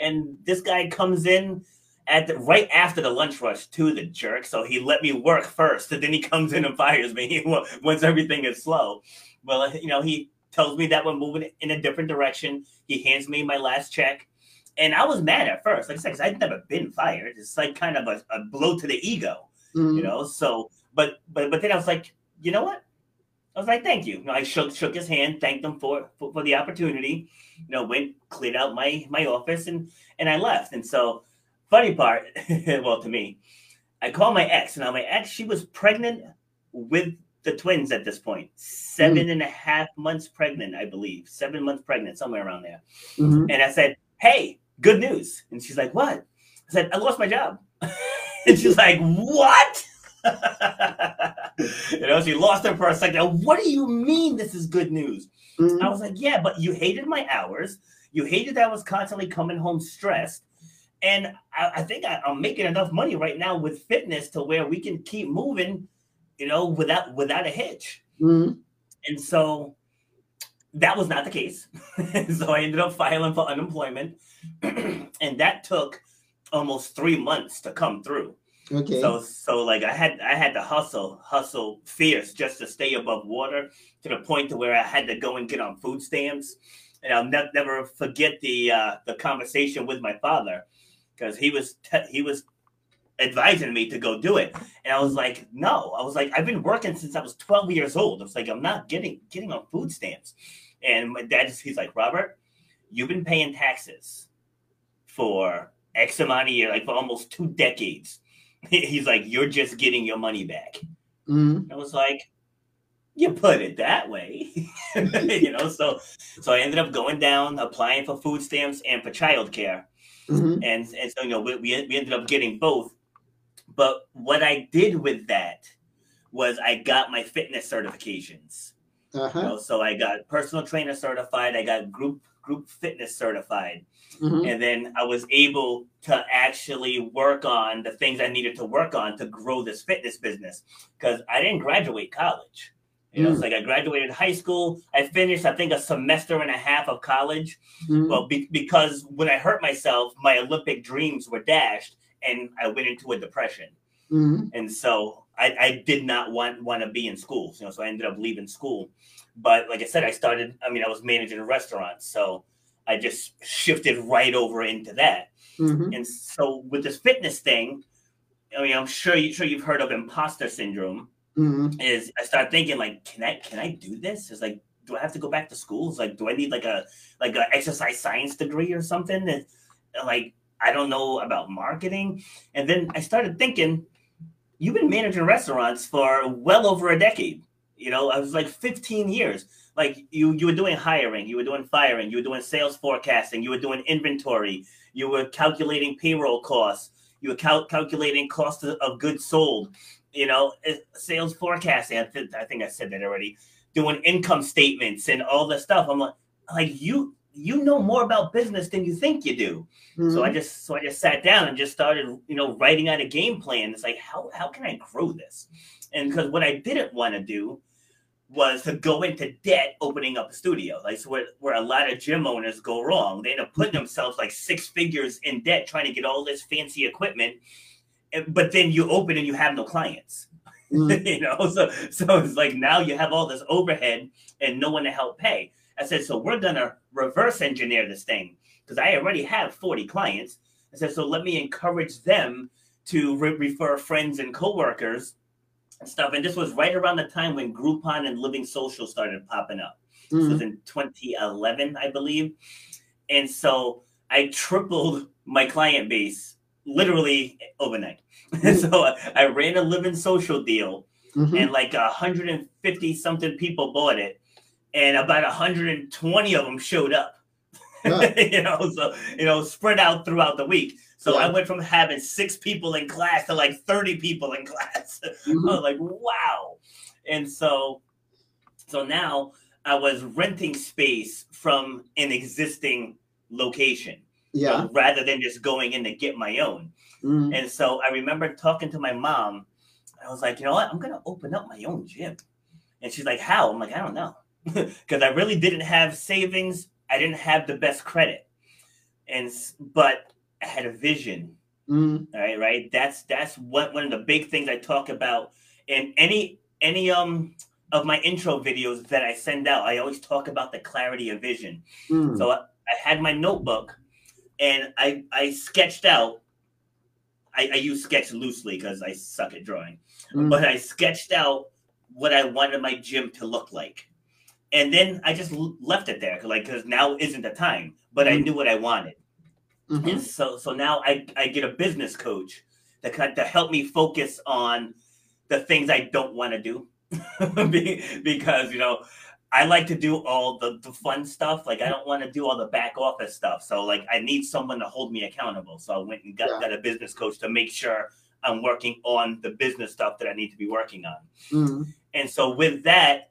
And this guy comes in at the, right after the lunch rush to the jerk. So he let me work first and then he comes in and fires me [LAUGHS] once everything is slow. Well you know he tells me that we're moving in a different direction. He hands me my last check. And i was mad at first. Like i said 'cause i'd never been fired. It's like kind of a, a blow to the ego Mhm. you know? So but but but then i was like you know what? I was like thank you, you know, i shook shook his hand thanked him for, for for the opportunity you know went cleared out my my office and and i left. And so funny part [LAUGHS] well to me i called my ex now my ex she was pregnant with the twins at this point seven and a half months pregnant i believe seven months pregnant somewhere around there Mhm. and I said, Hey, good news. And she's like, What? I said, I lost my job. [LAUGHS] and she's like, What? [LAUGHS] you know, she lost it for a second. What do you mean this is good news? I Mhm. was like, Yeah, but you hated my hours. You hated that I was constantly coming home stressed. And I, I think I, I'm making enough money right now with fitness to where we can keep moving, you know, without without a hitch. Mhm. And so that was not the case. [LAUGHS] so I ended up filing for unemployment. [CLEARS THROAT] and that took almost three months to come through. Okay. So so like I had I had to hustle, hustle fierce just to stay above water to the point to where I had to go and get on food stamps. And I'll ne- never forget the uh, the conversation with my father because he was te- he was advising me to go do it. And I was like, no. I was like, I've been working since I was 12 years old. I was like, I'm not getting getting on food stamps. And my dad just he's like, Robert, you've been paying taxes for X amount of years, like for almost two decades. [LAUGHS] He's like, you're just getting your money back. Mhm. I was like, you put it that way, [LAUGHS] you know. So, so I ended up going down, applying for food stamps and for childcare Mhm. and and so you know we, we we ended up getting both. But what I did with that was I got my fitness certifications. Uh-huh. know, so I got personal trainer certified. I got group group fitness certified, Mhm. and then I was able to actually work on the things I needed to work on to grow this fitness business because I didn't graduate college. You know, Mm. it's like I graduated high school. I finished, I think, a semester and a half of college. Mhm. Well, be- because when I hurt myself, my Olympic dreams were dashed, and I went into a depression. Mhm. And so I, I did not want want to be in school. You know, so I ended up leaving school. But like I said, I started. I mean, I was managing a restaurant, so I just shifted right over into that. Mhm. And so with this fitness thing, I mean, I'm sure you sure you've heard of imposter syndrome. Mhm. Is I start thinking like, can I can I do this? It's like, do I have to go back to school? It's like, do I need like a like an exercise science degree or something? And like, I don't know about marketing. And then I started thinking, you've been managing restaurants for well over a decade. You know, I was like 15 years. Like you, you were doing hiring, you were doing firing, you were doing sales forecasting, you were doing inventory, you were calculating payroll costs, you were cal- calculating cost of goods sold. You know, sales forecasting. I, th- I think I said that already. Doing income statements and all this stuff. I'm like, like you, you know more about business than you think you do. So I Mhm. just so I just sat down and just started, you know, writing out a game plan. It's like how how can I grow this? And because what I didn't want to do was to go into debt opening up a studio. Like so where, where a lot of gym owners go wrong. They end up putting themselves like six figures in debt trying to get all this fancy equipment. But then you open and you have no clients. Mm. [LAUGHS] you know, so so it's like now you have all this overhead and no one to help pay. I said, so we're gonna reverse engineer this thing because I already have 40 clients. I said, so let me encourage them to re- refer friends and coworkers and stuff. And this was right around the time when Groupon and Living Social started popping up. Mm-hmm. This was in 2011, I believe. And so I tripled my client base literally overnight. Mm-hmm. [LAUGHS] so I ran a Living Social deal, mm-hmm. and like 150 something people bought it, and about 120 of them showed up. Yeah. [LAUGHS] you know, so you know, spread out throughout the week. So yeah. I went from having six people in class to like 30 people in [LAUGHS] class. Mm-hmm. I was like, wow. And so so now I was renting space from an existing location. Yeah. rather than just going in to get my own. Mm-hmm. And so I remember talking to my mom. I was like, you know what? I'm gonna open up my own gym. And she's like, how? I'm like, I don't know. [LAUGHS] Because I really didn't have savings. I didn't have the best credit. And but I had a vision. Mm. Right, right. That's that's what one of the big things I talk about in any any um of my intro videos that I send out. I always talk about the clarity of vision. Mm. So I, I, had my notebook and I I sketched out. I, I use sketch loosely because I suck at drawing, mm. but I sketched out what I wanted my gym to look like, and then I just left it there, like because now isn't the time. But I mm. knew what I wanted. Mm-hmm. And so so now I, I get a business coach that kind to help me focus on the things I don't want to do. [LAUGHS] because you know I like to do all the, the fun stuff. Like I don't want to do all the back office stuff. So like I need someone to hold me accountable. So I went and got, yeah. got a business coach to make sure I'm working on the business stuff that I need to be working on. Mm-hmm. And so with that,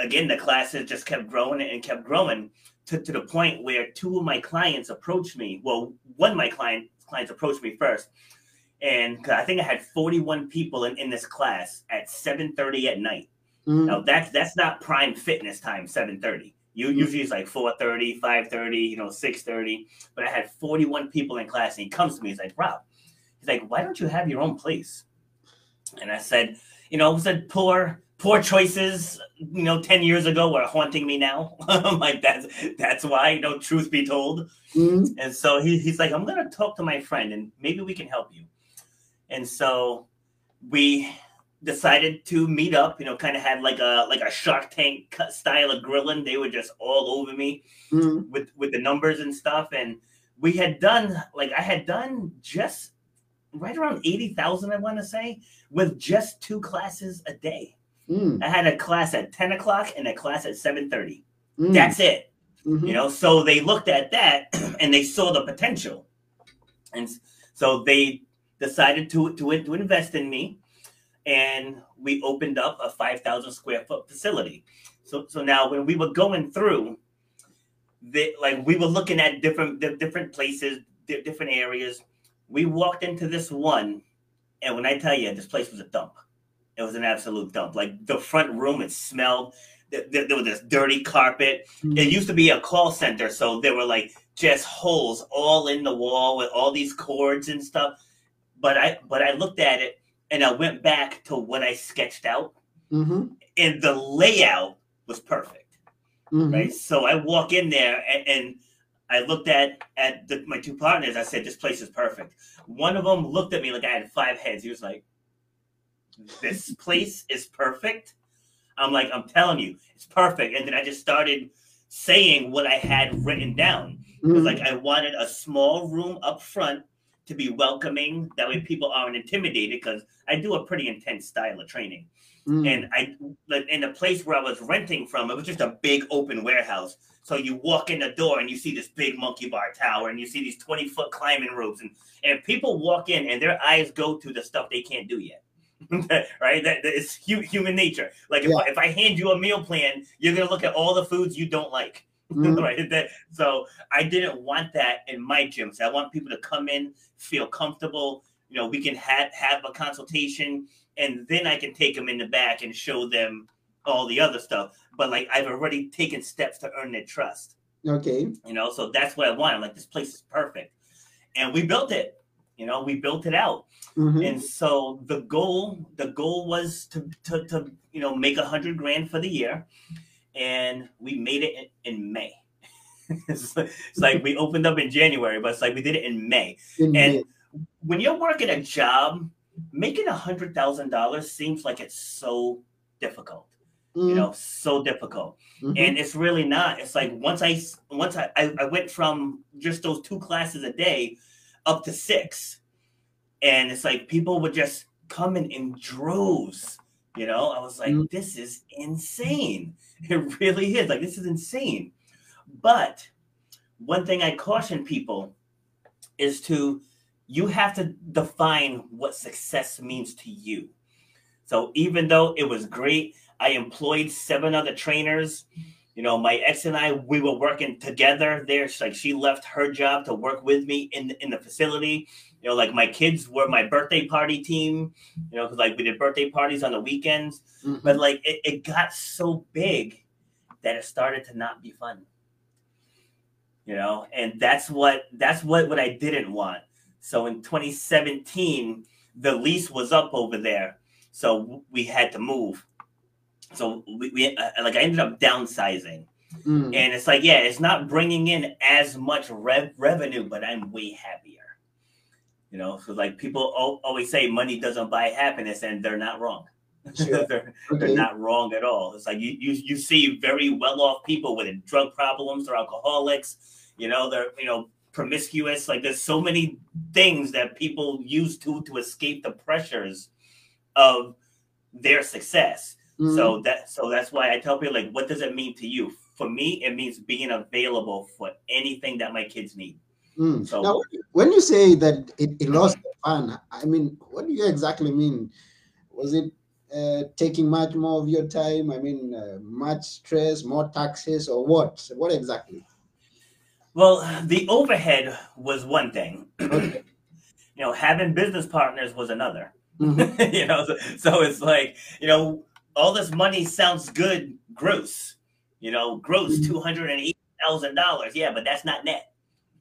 again, the classes just kept growing and kept growing to, to the point where two of my clients approached me. Well, one of my client, clients approached me first. And I think I had 41 people in, in this class at 7:30 at night. Mm-hmm. Now that's that's not prime fitness time, 7:30. You mm-hmm. usually it's like 4:30, 5:30, you know, 6:30. But I had 41 people in class, and he comes to me, he's like, Rob, he's like, why don't you have your own place? And I said, you know, I said poor poor choices, you know, 10 years ago are haunting me now. [LAUGHS] like that's that's why, you know, truth be told. Mm-hmm. And so he, he's like, I'm gonna talk to my friend and maybe we can help you. And so we decided to meet up, you know, kind of had like a like a shark tank style of grilling. They were just all over me mm-hmm. with with the numbers and stuff. And we had done like I had done just right around 80,000, I want to say, with just two classes a day. Mm. I had a class at 10 o'clock and a class at 7:30. Mm. That's it. Mm-hmm. You know, so they looked at that [CLEARS THROAT] and they saw the potential. And so they decided to, to, to invest in me and we opened up a 5,000 square foot facility. So, so now when we were going through, the, like we were looking at different different places, different areas. We walked into this one, and when I tell you, this place was a dump. It was an absolute dump. Like the front room, it smelled. There, there was this dirty carpet. Mm-hmm. It used to be a call center, so there were like just holes all in the wall with all these cords and stuff. But I but I looked at it and I went back to what I sketched out, mm-hmm. and the layout was perfect. Mm-hmm. Right, so I walk in there and, and I looked at at the, my two partners. I said, "This place is perfect." One of them looked at me like I had five heads. He was like, this [LAUGHS] place is perfect. I'm like, I'm telling you, it's perfect. And then I just started saying what I had written down. Mm-hmm. Like I wanted a small room up front to be welcoming. That way people aren't intimidated because I do a pretty intense style of training. Mm-hmm. And I in the place where I was renting from, it was just a big open warehouse. So you walk in the door and you see this big monkey bar tower and you see these 20 foot climbing ropes. And, and people walk in and their eyes go to the stuff they can't do yet. [LAUGHS] right? That, that is human nature. Like if, yeah. If I hand you a meal plan, you're gonna look at all the foods you don't like. [LAUGHS] Mm-hmm. right? That, so I didn't want that in my gym. So I want people to come in, feel comfortable. You know, we can have have a consultation, and then I can take them in the back and show them, all the other stuff, but like I've already taken steps to earn their trust. Okay. You know, so that's what I want. I'm like, this place is perfect. And we built it. You know, we built it out. Mhm. And so the goal, the goal was to to, to you know make a hundred grand for the year, and we made it in, in May. [LAUGHS] it's, like, it's like we opened up in January, but it's like we did it in May. In And May. when you're working a job, making a hundred thousand dollars seems like it's so difficult. You Mm, know, so difficult mhm. and it's really not it's like once i once I, I i went from just those two classes a day up to six and it's like people would just come in in droves you know i was like Mm. this is insane [LAUGHS] it really is like this is insane but one thing i caution people is to you have to define what success means to you so even though it was great I employed seven other trainers. You know, my ex and I, we were working together there. She's like she left her job to work with me in in the facility. You know, like my kids were my birthday party team. You know, because like we did birthday parties on the weekends. Mhm. But like it, it got so big that it started to not be fun. You know, and that's what that's what what I didn't want. So in 2017, the lease was up over there, so we had to move. So we, we uh, like I ended up downsizing, Mm, and it's like yeah, it's not bringing in as much rev- revenue, but I'm way happier. You know, so like people always say money doesn't buy happiness, and they're not wrong. Sure. [LAUGHS] they're, they're not wrong at all. It's like you, you you see very well off people with drug problems or alcoholics. You know, they're you know promiscuous. Like there's so many things that people use to to escape the pressures of their success. Mm, So that so that's why I tell people like, what does it mean to you? For me, it means being available for anything that my kids need. Mm. So Now, when you say that it, it lost the fun, I mean, what do you exactly mean? Was it uh, taking much more of your time? I mean, uh, much stress, more taxes, or what? What exactly? well, the overhead was one thing. Okay. [CLEARS THROAT] you know, having business partners was another. Mhm. [LAUGHS] you know, so, so it's like, you know, all this money sounds good gross. You know, gross Mhm. two hundred and eighty thousand dollars. Yeah, but that's not net.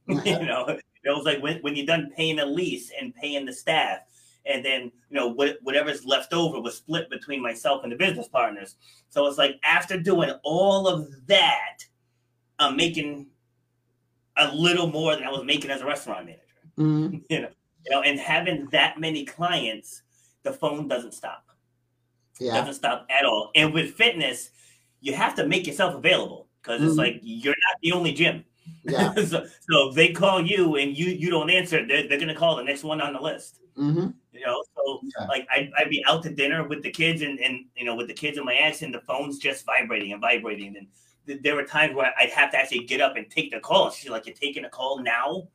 [LAUGHS] [LAUGHS] you know, it was like when, when you're done paying the lease and paying the staff, and then you know what, whatever's left over was split between myself and the business partners. So it's like after doing all of that, I'm making a little more than I was making as a restaurant manager Mm, [LAUGHS] you know, you know, and having that many clients, the phone doesn't stop. yeah. Doesn't stop at all. And with fitness, you have to make yourself available because it's Mhm. like you're not the only gym. Yeah. [LAUGHS] so, so if they call you and you you don't answer, they're, they're gonna call the next one on the list. hmm You know, so Yeah. like I'd, I'd be out to dinner with the kids and, and you know with the kids and my ex and the phone's just vibrating and vibrating and th- there were times where I'd have to actually get up and take the call. She's like, "You're taking a call now?"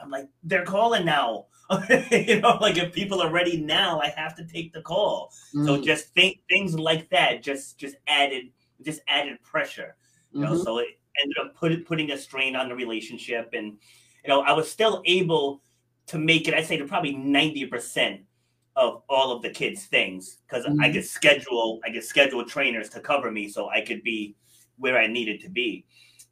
I'm like, "They're calling now." [LAUGHS] you know, like if people are ready now, I have to take the call. So Mm, just think things like that just just added just added pressure. You know, mhm. so it ended up put, putting a strain on the relationship, and you know, I was still able to make it. I'd say to probably ninety percent of all of the kids' things because I Mhm. could schedule I could schedule trainers to cover me so I could be where I needed to be.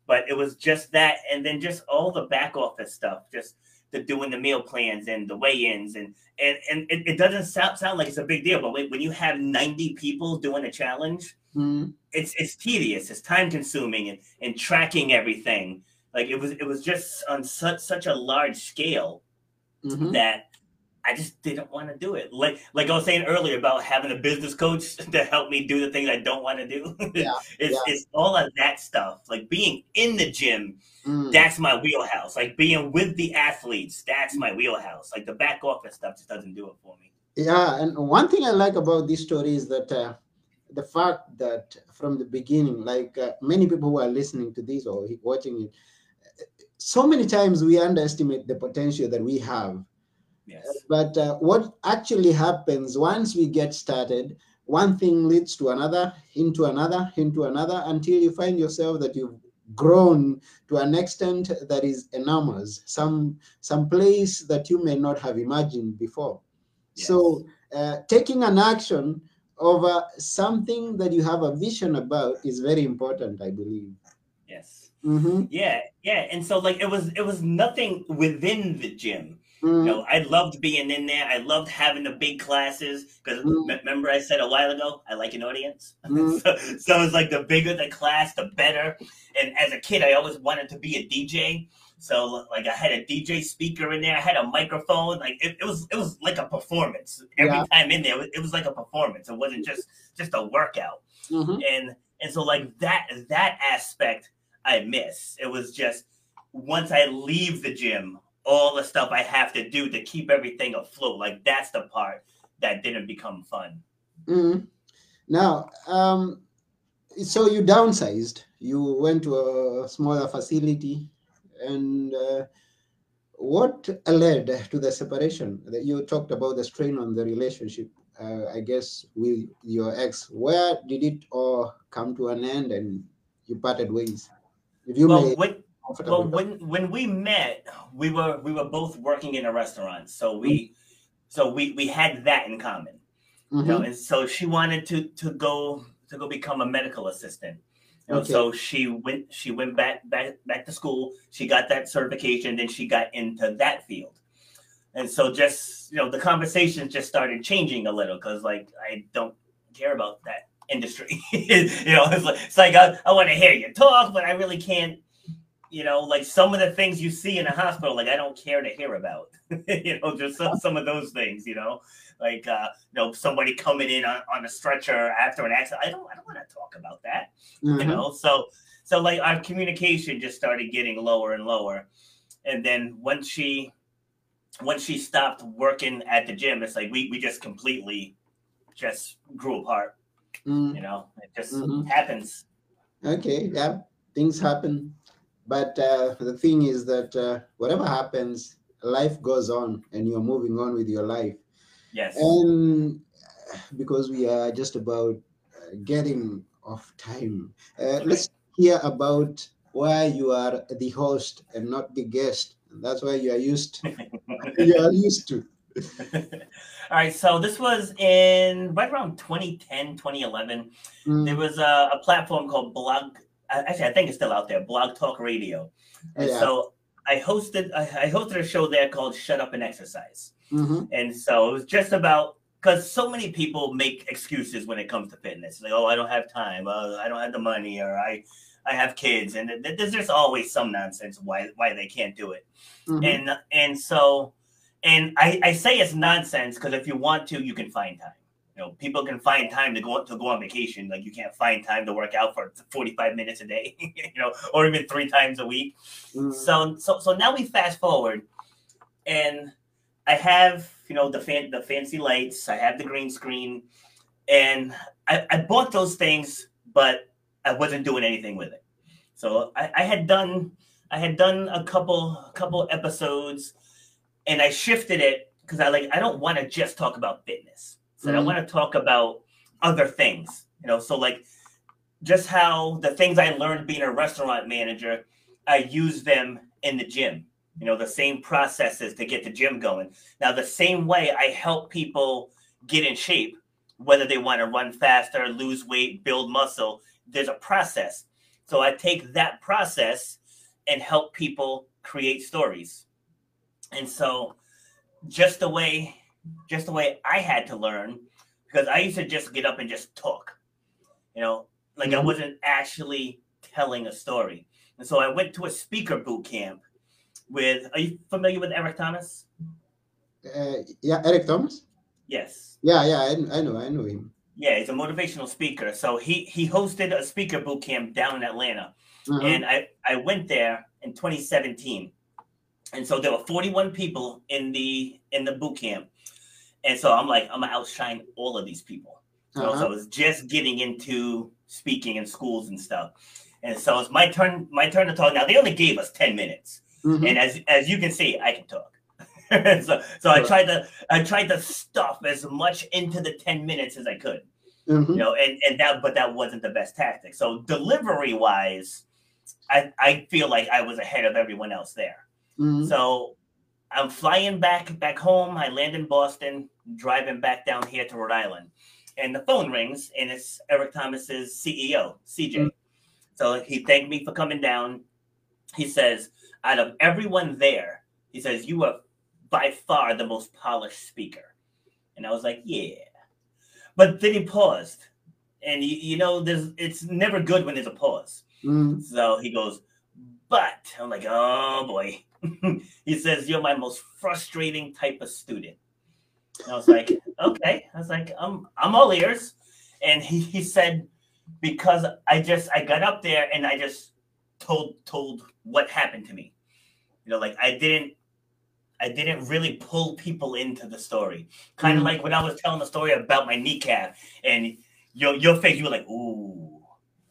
But it was just that, and then just all the back office stuff, just the doing the meal plans and the weigh-ins, and and and it, it doesn't sound sound like it's a big deal, but when, you have ninety people doing a challenge, Mm, it's it's tedious, it's time consuming, and and tracking everything. Like it was it was just on such such a large scale mhm. that I just didn't want to do it. Like like I was saying earlier about having a business coach [LAUGHS] to help me do the things I don't want to do. [LAUGHS] Yeah, it's yeah. it's all of that stuff. Like being in the gym, Mm, that's my wheelhouse. Like being with the athletes, that's my wheelhouse. Like the back office stuff just doesn't do it for me. Yeah, and one thing I like about this story is that uh, the fact that from the beginning, like uh, many people who are listening to this or watching it, so many times we underestimate the potential that we have. Yes. But uh, what actually happens once we get started, one thing leads to another, into another, into another, until you find yourself that you've grown to an extent that is enormous, some some place that you may not have imagined before. So uh, taking an action over something that you have a vision about is very important, I believe. Yes. Mm-hmm. Yeah, yeah. And so like it was it was nothing within the gym. You Mm-hmm. know, I loved being in there. I loved having the big classes because Mm. remember I said a while ago I like an audience. [LAUGHS] Mm. so, so it's like the bigger the class, the better. And as a kid, I always wanted to be a DJ. So like I had a DJ speaker in there. I had a microphone. Like it, it was it was like a performance every Yeah. time in there. It was, it was like a performance. It wasn't just just a workout Mhm. and and so like that that aspect I miss. It was just once I leave the gym, all the stuff I have to do to keep everything afloat. Like that's the part that didn't become fun. Mhm. Now, um, so you downsized. You went to a smaller facility, and uh, what led to the separation? That you talked about the strain on the relationship. Uh, I guess with your ex. Where did it all come to an end, and you parted ways? If you Well, may, when. Well when when we met, we were we were both working in a restaurant, so we so we we had that in common. you know Mhm. and so she wanted to to go to go become a medical assistant you know, Okay. so she went she went back back back to school she got that certification then she got into that field and so just you know the conversation just started changing a little because like i don't care about that industry [LAUGHS] you know it's like, it's like i, I want to hear you talk but i really can't you know like some of the things you see in a hospital like i don't care to hear about [LAUGHS] you know just some, some of those things you know like uh, you know somebody coming in on, on a stretcher after an accident. I don't I don't want to talk about that. You Mhm. know, so so like our communication just started getting lower and lower, and then once she once she stopped working at the gym, it's like we we just completely just grew apart. Mm. You know, it just Mhm. happens. Okay, yeah, things happen. But uh, the thing is that uh, whatever happens, life goes on and you're moving on with your life. Yes. And uh, because we are just about uh, getting off time, uh, let's hear about why you are the host and not the guest. That's why you are used [LAUGHS] you are used to. [LAUGHS] All right, so this was in right around 2010, 2011. Mm, there was a, a platform called Blog. Uh, Actually, I think it's still out there. Blog Talk Radio. And Yeah. so I hosted. I, hosted a show there called "Shut Up and Exercise." mhm, And so it was just about because so many people make excuses when it comes to fitness. Like, oh, I don't have time. Uh, I don't have the money, or I, I have kids, and th- th- there's just always some nonsense why why they can't do it. mhm, And and so, and I, I say it's nonsense because if you want to, you can find time. You know, people can find time to go to go on vacation. Like you can't find time to work out for 45 minutes a day, [LAUGHS] you know, or even three times a week. mm, So so so now we fast forward, and I have you know the fan the fancy lights. I have the green screen, and I, I bought those things, but I wasn't doing anything with it. So I, I had done I had done a couple a couple episodes, and I shifted it because I like I don't want to just talk about fitness. So I Mhm. want to talk about other things. You know, so like just how the things I learned being a restaurant manager, I use them in the gym. You know, the same processes to get the gym going. Now, the same way I help people get in shape, whether they want to run faster, lose weight, build muscle, there's a process. So I take that process and help people create stories. And so just the way just the way I had to learn, because I used to just get up and just talk. You know, like I Mhm. wasn't actually telling a story. And so I went to a speaker boot camp with are you familiar with Eric Thomas? uh, yeah, Eric Thomas. Yes. Yeah, yeah, I, I know, I know him. Yeah, he's a motivational speaker. So he he hosted a speaker boot camp down in Atlanta. Uh-huh. and I, I went there in 2017 and so there were 41 people in the in the boot camp and so i'm like i'm gonna outshine all of these people Uh-huh. so i was just getting into speaking in schools and stuff and so it's my turn my turn to talk now they only gave us 10 minutes Mhm. and as as you can see i can talk [LAUGHS] so so i tried to i tried to stuff as much into the 10 minutes as i could Mhm. you know, and, and that but that wasn't the best tactic. So delivery wise, I, I feel like I was ahead of everyone else there. Mhm. So I'm flying back back home. I land in Boston, driving back down here to Rhode Island. and the phone rings, and it's Eric Thomas's CEO, CJ. Mm. So he thanked me for coming down. He says, out of everyone there, he says, you are by far the most polished speaker. And I was like, yeah. But then he paused. And you, you know, there's it's never good when there's a pause. Mm. So he goes, but I'm like, oh boy. [LAUGHS] he says, You're my most frustrating type of student. And I was like, okay. I was like, I'm I'm all ears. And he, he said, because I just I got up there and I just told told what happened to me. You know, like I didn't I didn't really pull people into the story. Kind of Mm. like when I was telling the story about my kneecap and your your face, you were like, ooh.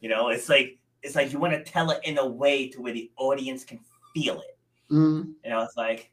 You know, it's like it's like you want to tell it in a way to where the audience can feel it. Mm. And I was like,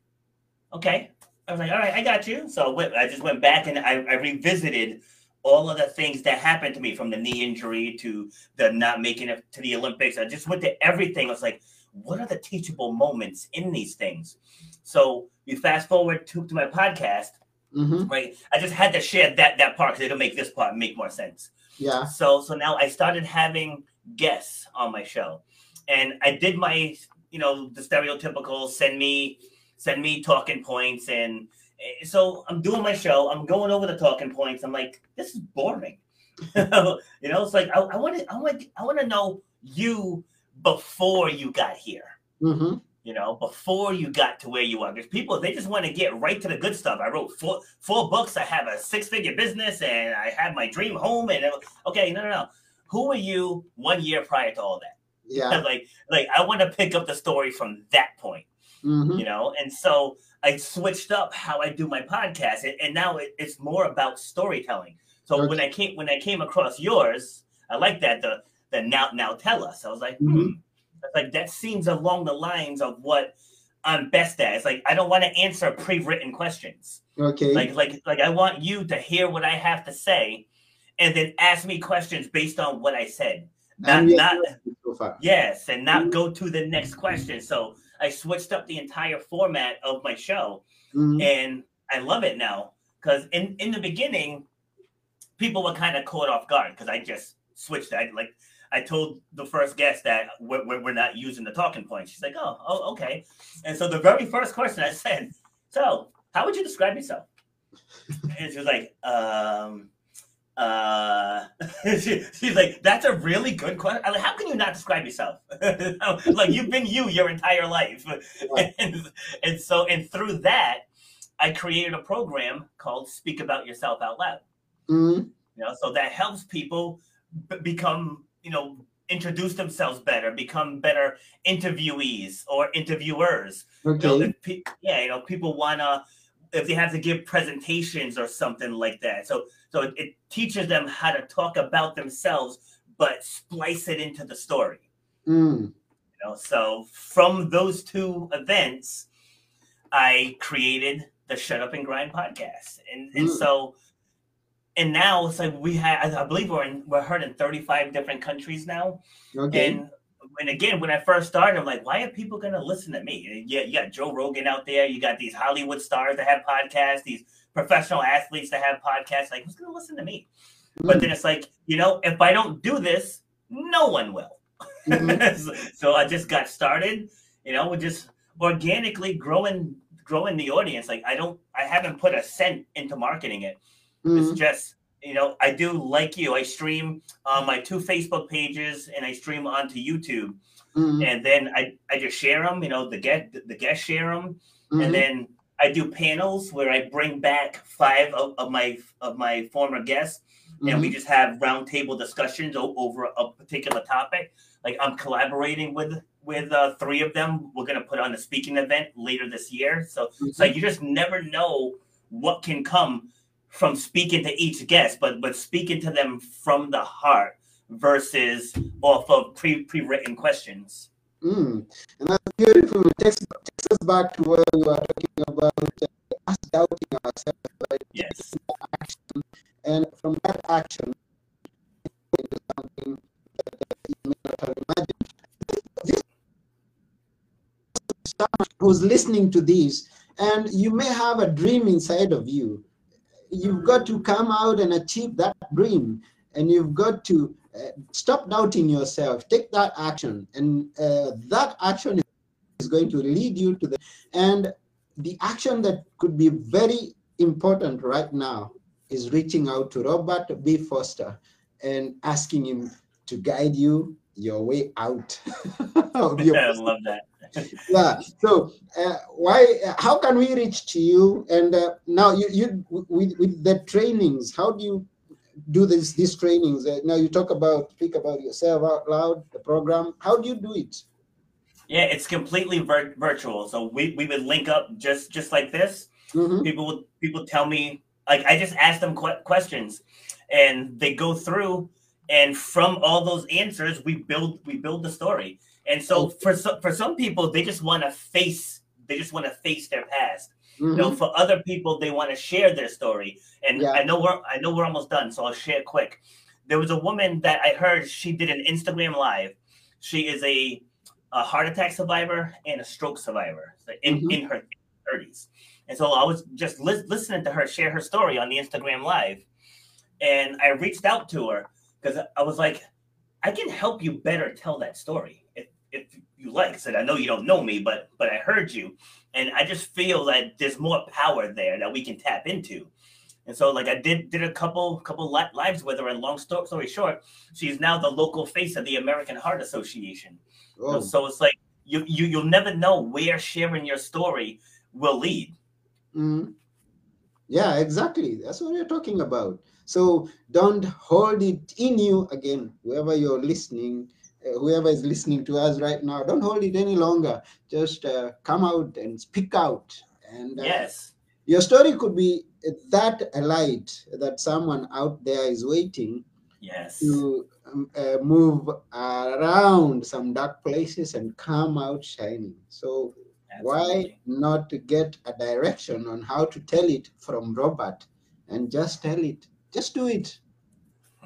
okay. I was like, all right, I got you. So I just went back and I, I revisited all of the things that happened to me from the knee injury to the not making it to the Olympics. I just went to everything. I was like, what are the teachable moments in these things? So you fast forward to, to my podcast, hmm right? I just had to share that that part because it'll make this part make more sense. Yeah. So so now I started having guests on my show, and I did my you know the stereotypical send me send me talking points, and eh, so I'm doing my show. I'm going over the talking points. I'm like, this is boring. [LAUGHS] you know, it's like I want to I want I want to know you before you got here hmm you know, before you got to where you are. Because people, they just want to get right to the good stuff. I wrote four four books. I have a six figure business, and I have my dream home. And okay, no, no, no. Who were you one year prior to all that? Yeah. [LAUGHS] like, like I want to pick up the story from that point, hmm you know. And so I switched up how I do my podcast, and, and now it, it's more about storytelling. So when I came when I came across yours, I like that the the now now tell us. I was like, hmm. Mhm. Like that seems along the lines of what I'm best at. It's like I don't want to answer pre-written questions. Okay. Like like like I want you to hear what I have to say, and then ask me questions based on what I said. Not And we are not so far. yes, and not go to the next question. So I switched up the entire format of my show, Mhm. and I love it now because in in the beginning, people were kind of caught off guard because I just switched that. Like I told the first guest that we're, we're, not using the talking points. She's like, oh, oh, okay. And so the very first question I said, so how would you describe yourself? And she was like, um, uh, [LAUGHS] she, she's like, that's a really good question. I'm like, how can you not describe yourself? [LAUGHS] like you've been you your entire life. [LAUGHS] And, and so, and through that, I created a program called Speak About Yourself Out Loud. Mhm. You know, so that helps people b- become, you know, introduce themselves better, become better interviewees or interviewers. You know, pe- yeah, you know, people wanna if they have to give presentations or something like that. So so it, it teaches them how to talk about themselves, but splice it into the story. Mm. You know, so from those two events, I created the Shut Up and Grind podcast, and and Mm. so, and now it's like we have, I believe we're in, we're heard in thirty five different countries now, Okay. and and again, when I first started, I'm like, why are people gonna listen to me? And Yeah, you got Joe Rogan out there, you got these Hollywood stars that have podcasts, these professional athletes that have podcasts. Like, who's gonna listen to me? But then it's like, you know, if I don't do this, no one will. [LAUGHS] Mhm. so I just got started, you know, with just organically growing growing the audience. Like I don't I haven't put a cent into marketing it. It's Mhm. just, you know, I do like you. I stream on my two Facebook pages and I stream onto YouTube. Mhm. And then I, I just share them, you know, the get the guests share them. Mhm. And then I do panels where I bring back five of, of my of my former guests and we Mhm. just have roundtable discussions o- over a particular topic. Like I'm collaborating with with uh, three of them. We're gonna put on a speaking event later this year. So it's like you just never know what can come from speaking to each guest, but but speaking to them from the heart versus off of pre pre written questions. Mm. And that's beautiful. It takes, takes us back to where we were talking about uh, us doubting ourselves, right? Yes. Action, and from that action, into something that uh, you may not have imagined. This, someone who's listening to this, and you may have a dream inside of you. You've got to come out and achieve that dream, and you've got to uh, stop doubting yourself. Take that action, and uh, that action is going to lead you to the and the action that could be very important right now is reaching out to Robert B. Foster and asking him to guide you your way out. [LAUGHS] your I love that. [LAUGHS] yeah. So, uh, why? How can we reach to you? And uh, now, you, you with, with the trainings, how do you do this? These trainings. Uh, now, you talk about speak about yourself out loud. The program. How do you do it? Yeah, it's completely vir- virtual. So we, we would link up just just like this. Mm-hmm. People would people tell me like I just ask them qu- questions, and they go through, and from all those answers, we build we build the story. And so oh. for some for some people, they just want to face they just want to face their past. Mm-hmm. You know, mm-hmm. for other people, they want to share their story. And yeah. I know we're I know we're almost done, so I'll share quick. There was a woman that I heard she did an Instagram live. She is a a heart attack survivor and a stroke survivor in, mm-hmm. in her 30s. And so I was just li- listening to her share her story on the Instagram live. And I reached out to her because I was like, I can help you better tell that story if, if you like. I said, I know you don't know me, but but I heard you. And I just feel that there's more power there that we can tap into. And so, like, I did did a couple couple lives with her. And long story short, she's now the local face of the American Heart Association. Oh. So it's like you you you'll never know where sharing your story will lead. Mm. Yeah, exactly. That's what we're talking about. So don't hold it in you again. Whoever you're listening, whoever is listening to us right now, don't hold it any longer. Just uh, come out and speak out. And uh, yes, your story could be that light that someone out there is waiting yes to um, uh, move around some dark places and come out shining so Absolutely. why not get a direction on how to tell it from robert and just tell it just do it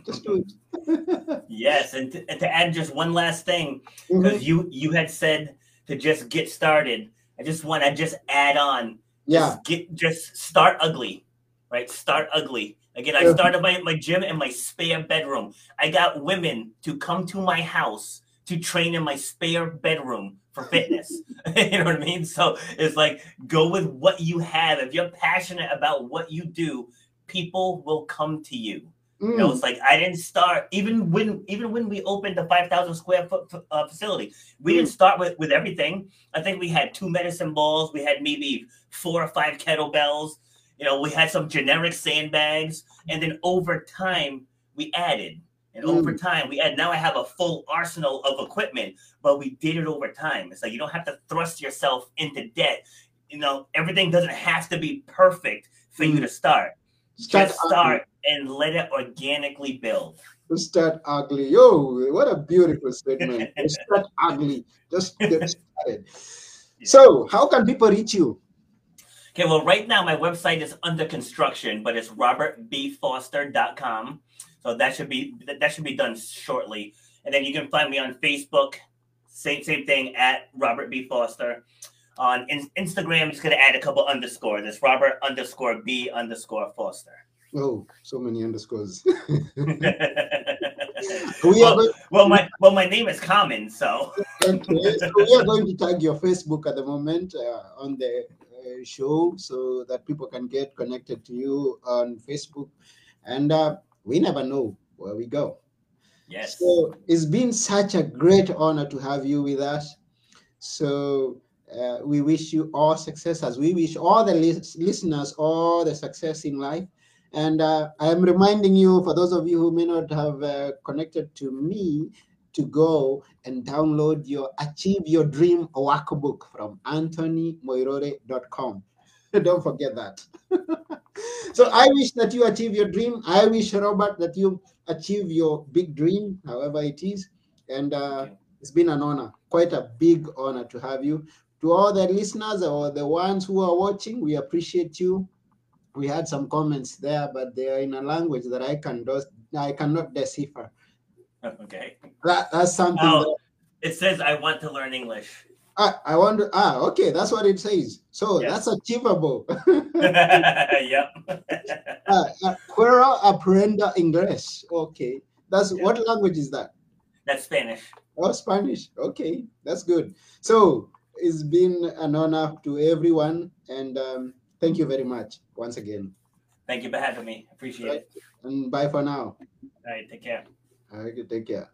just do it yes and to, and to, add just one last thing because mm-hmm. you you had said to just get started i just want to just add on yeah just get just start ugly right start ugly Again, I started my, my gym in my spare bedroom. I got women to come to my house to train in my spare bedroom for fitness. [LAUGHS] [LAUGHS] you know what I mean? So it's like go with what you have. If you're passionate about what you do, people will come to you. Mm. Know, mm. like I didn't start even when even when we opened the five thousand square foot uh, facility. We mm. didn't start with with everything. I think we had two medicine balls. We had maybe four or five kettlebells. You know, we had some generic sandbags, and then over time we added. And mm. over time, we add. Now I have a full arsenal of equipment, but we did it over time. It's like you don't have to thrust yourself into debt. You know, everything doesn't have to be perfect for mm. you to start. Start Just start ugly. and let it organically build. Just Start ugly. Yo, what a beautiful statement. [LAUGHS] start ugly. Just get [LAUGHS] started. So, how can people reach you? Okay, well, right now my website is under construction, but it's robertbfoster.com. So that should be that should be done shortly. And then you can find me on Facebook, same same thing at Robert B Foster. On in, Instagram, just gonna add a couple underscores. It's Robert underscore B underscore Foster. Oh, so many underscores. [LAUGHS] [LAUGHS] we well, going- well, my well, my name is common, so. okay, so we are going to tag your Facebook at the moment uh, on the show so that people can get connected to you on Facebook. And uh, we never know where we go. Yes. So it's been such a great honor to have you with us. So uh, we wish you all success as we wish all the listeners all the success in life. And uh, I am reminding you, for those of you who may not have uh, connected to me, to go and download your Achieve Your Dream workbook from anthonymoirore.com. [LAUGHS] Don't forget that. [LAUGHS] so I wish that you achieve your dream. I wish, Robert, that you achieve your big dream, however it is. And uh, it's been an honor, quite a big honor to have you. To all the listeners or the ones who are watching, we appreciate you. We had some comments there, but they are in a language that I can do, I cannot decipher. [LAUGHS] Okay. That, that's something. Oh, that, it says I want to learn English. Ah, I want to. Ah, okay, that's what it says. So Yes. that's achievable. [LAUGHS] [LAUGHS] yep. uh, uh, Puedo aprender inglés. Okay, that's Yeah. what language is that? That's Spanish. Oh, Spanish. Okay, that's good. So it's been an honor to everyone, and um, thank you very much once again. Thank you for having me. Appreciate it. And bye for now. All right, take care. Okay, take care.